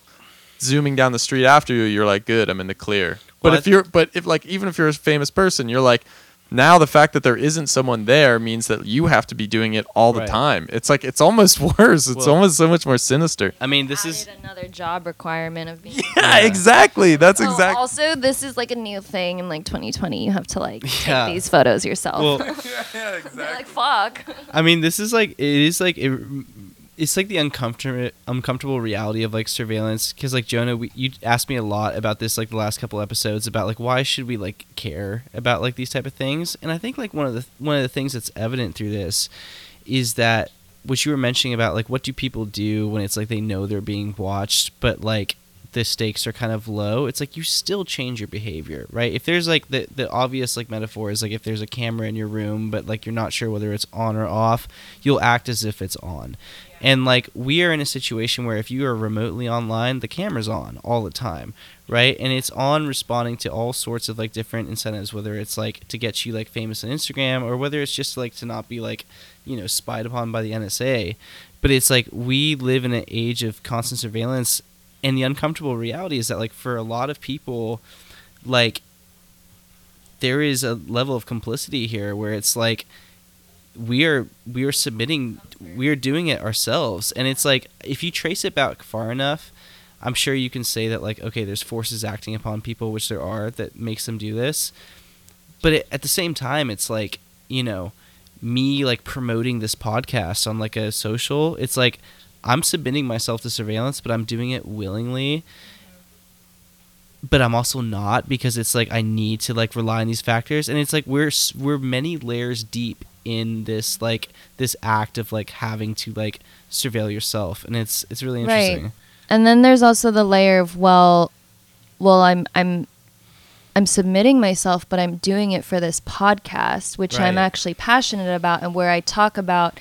S2: zooming down the street after you, you're like, good, I'm in the clear. But
S1: Well, I
S2: if you're, but if like even if you're a famous person, you're like. Now the fact that there isn't someone there means that you have to be doing it all the
S1: Right.
S2: time. It's like it's almost worse. It's
S1: Well-
S2: almost so much more sinister.
S1: I mean, this
S3: Added
S1: is
S3: another job requirement of being.
S2: Yeah, exactly. That's
S3: Oh,
S2: exactly.
S3: Also, this is like a new thing in like 2020. You have to like
S1: Yeah.
S3: take these photos yourself.
S1: well.
S2: yeah,
S3: They're like fuck.
S1: I mean, this is like it is like it, it's like the uncomfortable uncomfortable reality of like surveillance because like Jonah, we, you asked me a lot about this like the last couple episodes about like why should we like care about like these type of things, and I think like one of the one of the things that's evident through this is that what you were mentioning about like what do people do when it's like they know they're being watched, but like the stakes are kind of low it's like you still change your behavior right? If there's like the the obvious like metaphor is like if there's a camera in your room but like you're not sure whether it's on or off you'll act as if it's on. And like we are in a situation where if you are remotely online the camera's on all the time right? And it's on responding to all sorts of like different incentives whether it's like to get you like famous on instagram or whether it's just like to not be like you know spied upon by the nsa but it's like we live in an age of constant surveillance and the uncomfortable reality is that like for a lot of people like there is a level of complicity here where it's like we are we are submitting we are doing it ourselves. And it's like if you trace it back far enough i'm sure you can say that like okay there's forces acting upon people which there are that makes them do this. But it, at the same time it's like you know me like promoting this podcast on like a social it's like i'm submitting myself to surveillance but i'm doing it willingly but i'm also not because it's like i need to like rely on these factors and it's like we're we're many layers deep in this like this act of like having to like surveil yourself and it's it's really interesting. Right.
S3: And then there's also the layer of well, well, I'm I'm I'm submitting myself, but I'm doing it for this podcast, which I'm actually passionate about, and where I talk about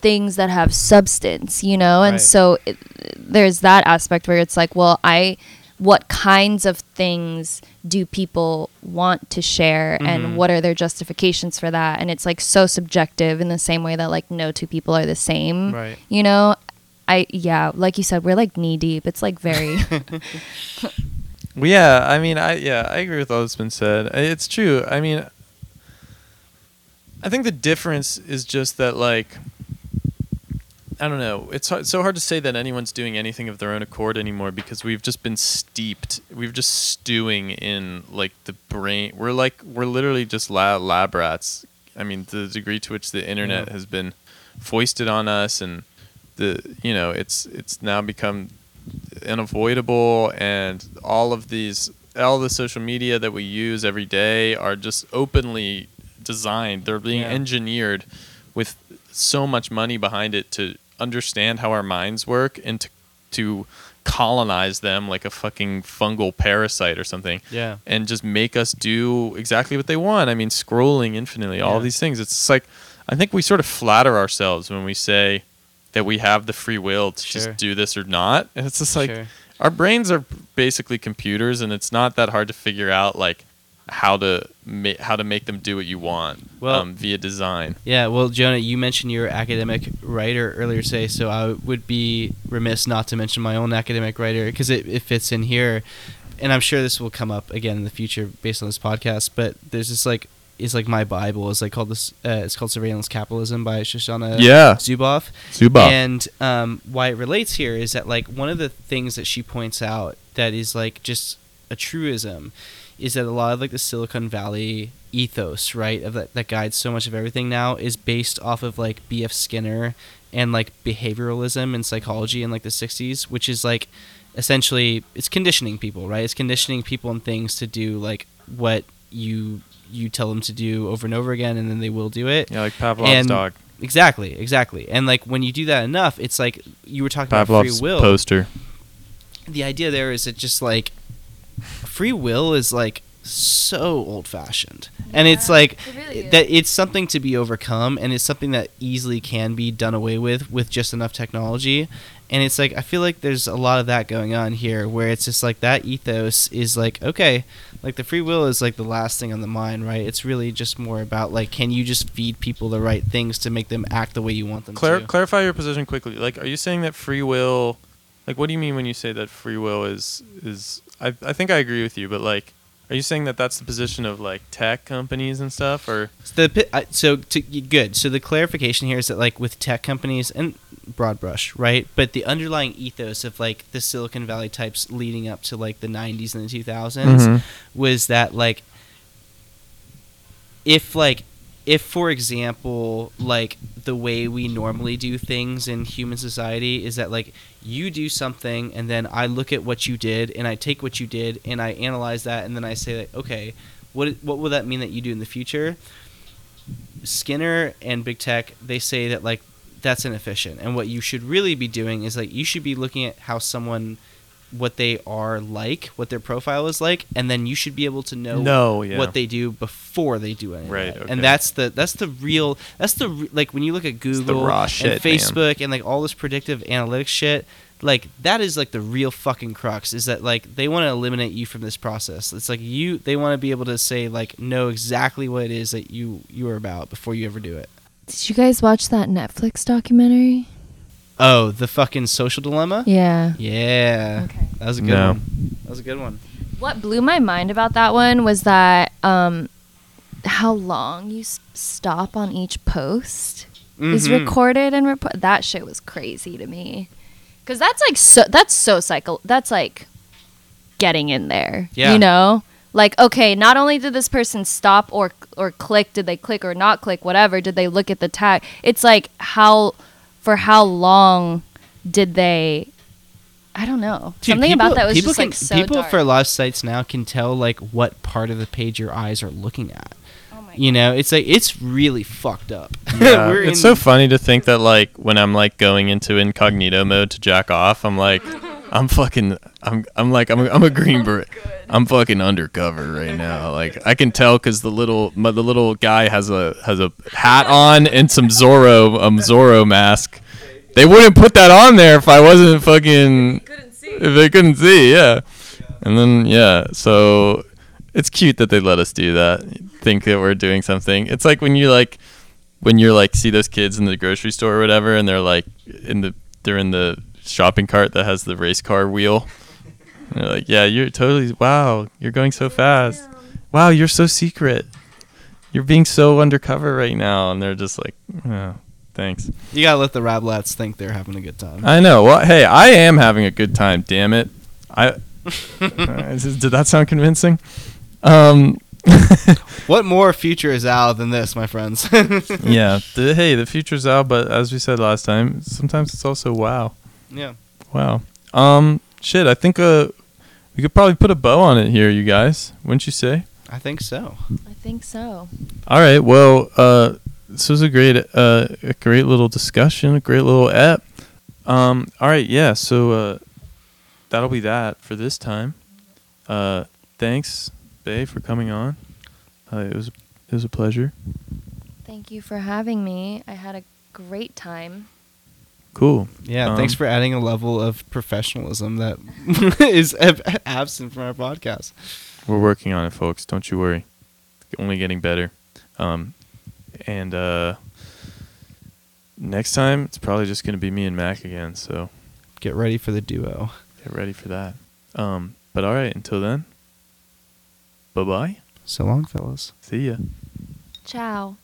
S3: things that have substance, you know. And
S1: Right.
S3: so it, there's that aspect where it's like, well, I what kinds of things do people want to share
S1: Mhm.
S3: and what are their justifications for that and it's like so subjective in the same way that like no two people are the same
S1: right
S3: you know i yeah like you said we're like knee deep it's like very
S2: Well, yeah, I mean, I yeah, I agree with all that's been said. It's true. I mean, I think the difference is just that like I don't know. It's hard, so hard to say that anyone's doing anything of their own accord anymore because we've just been steeped. We've just stewing in like the brain. We're like we're literally just lab, lab rats. I mean, the degree to which the internet
S1: Yeah.
S2: has been foisted on us, and the you know it's it's now become unavoidable, and all of these all the social media that we use every day are just openly designed. They're being
S1: Yeah.
S2: engineered with so much money behind it to understand how our minds work and to to colonize them like a fucking fungal parasite or something
S1: Yeah.
S2: and just make us do exactly what they want. I mean, scrolling infinitely, all
S1: Yeah.
S2: these things. It's like I think we sort of flatter ourselves when we say that we have the free will to
S1: Sure.
S2: just do this or not. And it's just like
S1: Sure.
S2: our brains are basically computers, and it's not that hard to figure out like how to ma- how to make them do what you want
S1: Well-
S2: um, via design.
S1: Yeah, well, Jonah, you mentioned you're academic writer earlier today, so I would be remiss not to mention my own academic writer because it, it fits in here, and I'm sure this will come up again in the future based on this podcast. But there's this like is like my Bible is like called this. Uh, it's called Surveillance Capitalism by Shoshana
S2: Yeah.
S1: Zuboff.
S2: Zuba.
S1: And um, why it relates here is that like one of the things that she points out that is like just a truism is that a lot of like the Silicon Valley ethos, right, of that, that guides so much of everything now is based off of like B.F. Skinner and like behavioralism and psychology in like the 60s, which is like essentially it's conditioning people, right? It's conditioning people and things to do like what you you tell them to do over and over again and then they will do it.
S2: yeah, like Pavlov's
S1: and-
S2: dog.
S1: Exactly, exactly. And like when you do that enough, it's like you were talking about free
S2: Pavlov's
S1: will.
S2: poster.
S1: The idea there is that just like free will is like so old fashioned. And it's like
S3: it really
S1: that it's something to be overcome and it's something that easily can be done away with with just enough technology. And it's like I feel like there's a lot of that going on here where it's just like that ethos is like okay, like the free will is like the last thing on the mind, right? It's really just more about like can you just feed people the right things to make them act the way you want them
S2: Clar-
S1: to.
S2: clarify your position quickly. Like, are you saying that free will? Like, what do you mean when you say that free will is is? I I think I agree with you, but like, are you saying that that's the position of like tech companies and stuff, or
S1: So the uh, so to, good. So the clarification here is that like with tech companies and broad brush, right? But the underlying ethos of like the Silicon Valley types leading up to like the 90s and the 2000s
S2: Mhm.
S1: was that like if like if for example like the way we normally do things in human society is that like you do something and then I look at what you did and I take what you did and I analyze that and then I say like okay what what will that mean that you do in the future? Skinner and big tech they say that like that's inefficient. And what you should really be doing is like you should be looking at how someone what they are like what their profile is like and then you should be able to know
S2: No, yeah.
S1: what they do before they do anything
S2: Right, okay.
S1: and that's the that's the real that's the re- like when you look at google
S2: raw
S1: and
S2: shit, man.
S1: facebook and like all this predictive analytics shit like that is like the real fucking crux is that like they want to eliminate you from this process it's like you they want to be able to say like know exactly what it is that you you are about before you ever do it
S3: Did you guys watch that Netflix documentary?
S1: Oh the fucking social dilemma
S3: Yeah.
S1: yeah
S3: Okay.
S1: that was a good
S2: No.
S1: one that was a good one
S3: What blew my mind about that one was that um, how long you s- stop on each post is
S1: Mhm.
S3: recorded and report. That shit was crazy to me, because that's like so. That's so cycle. That's like getting in there.
S1: Yeah.
S3: You know, like okay, not only did this person stop or or click, did they click or not click, whatever. Did they look at the tag? It's like how for how long did they? I don't know.
S1: Dude,
S3: Something
S1: people-
S3: about that was
S1: people
S3: just
S1: can,
S3: like so
S1: people
S3: dark.
S1: for a lot of sites now can tell like what part of the page your eyes are looking at
S3: Oh my
S1: you know it's like it's really fucked up
S2: Yeah, it's so funny to think that like when I'm like going into incognito mode to jack off, I'm like, I'm fucking, I'm, I'm like, I'm, a, I'm a green beret. I'm fucking undercover right now. Like I can tell because the little, my, the little guy has a has a hat on and some Zorro, um, Zorro mask. They wouldn't put that on there if I wasn't fucking. If they couldn't see, yeah. And then yeah, so it's cute that they let us do that. Think that we're doing something. It's like when you like when you're like see those kids in the grocery store or whatever and they're like in the they're in the shopping cart that has the race car wheel. And they're like, "Yeah, you're totally wow, you're going so fast. Wow, you're so secret. You're being so undercover right now." And they're just like, "Oh, thanks."
S1: you gotta let the rablats think they're having a good time
S2: I know. Well, hey, I am having a good time. Damn it. I uh, did that sound convincing? Um,
S1: what more future is out than this, my friends?
S2: yeah. The, hey, the future's out, but as we said last time, sometimes it's also wow.
S1: Yeah.
S2: Wow. Um, shit. I think uh, we could probably put a bow on it here, you guys. Wouldn't you say?
S1: I think so.
S3: I think so.
S2: All right. Well, uh, this was a great, uh, a great little discussion, a great little app. Um, all right. Yeah. So, uh, that'll be that for this time. Uh, thanks, Bae, for coming on. Uh, it was, it was a pleasure.
S3: Thank you for having me. I had a great time.
S2: Cool.
S1: Yeah, thanks
S2: Um,
S1: for adding a level of professionalism that is ab- absent from our podcast.
S2: We're working on it, folks. Don't you worry. Only getting better. Um, and uh, next time it's probably just gonna be me and Mac again. So
S1: Get ready for the duo.
S2: get ready for that. Um, but all right. Until then. Bye bye.
S1: So long, fellas.
S2: See ya.
S3: Ciao.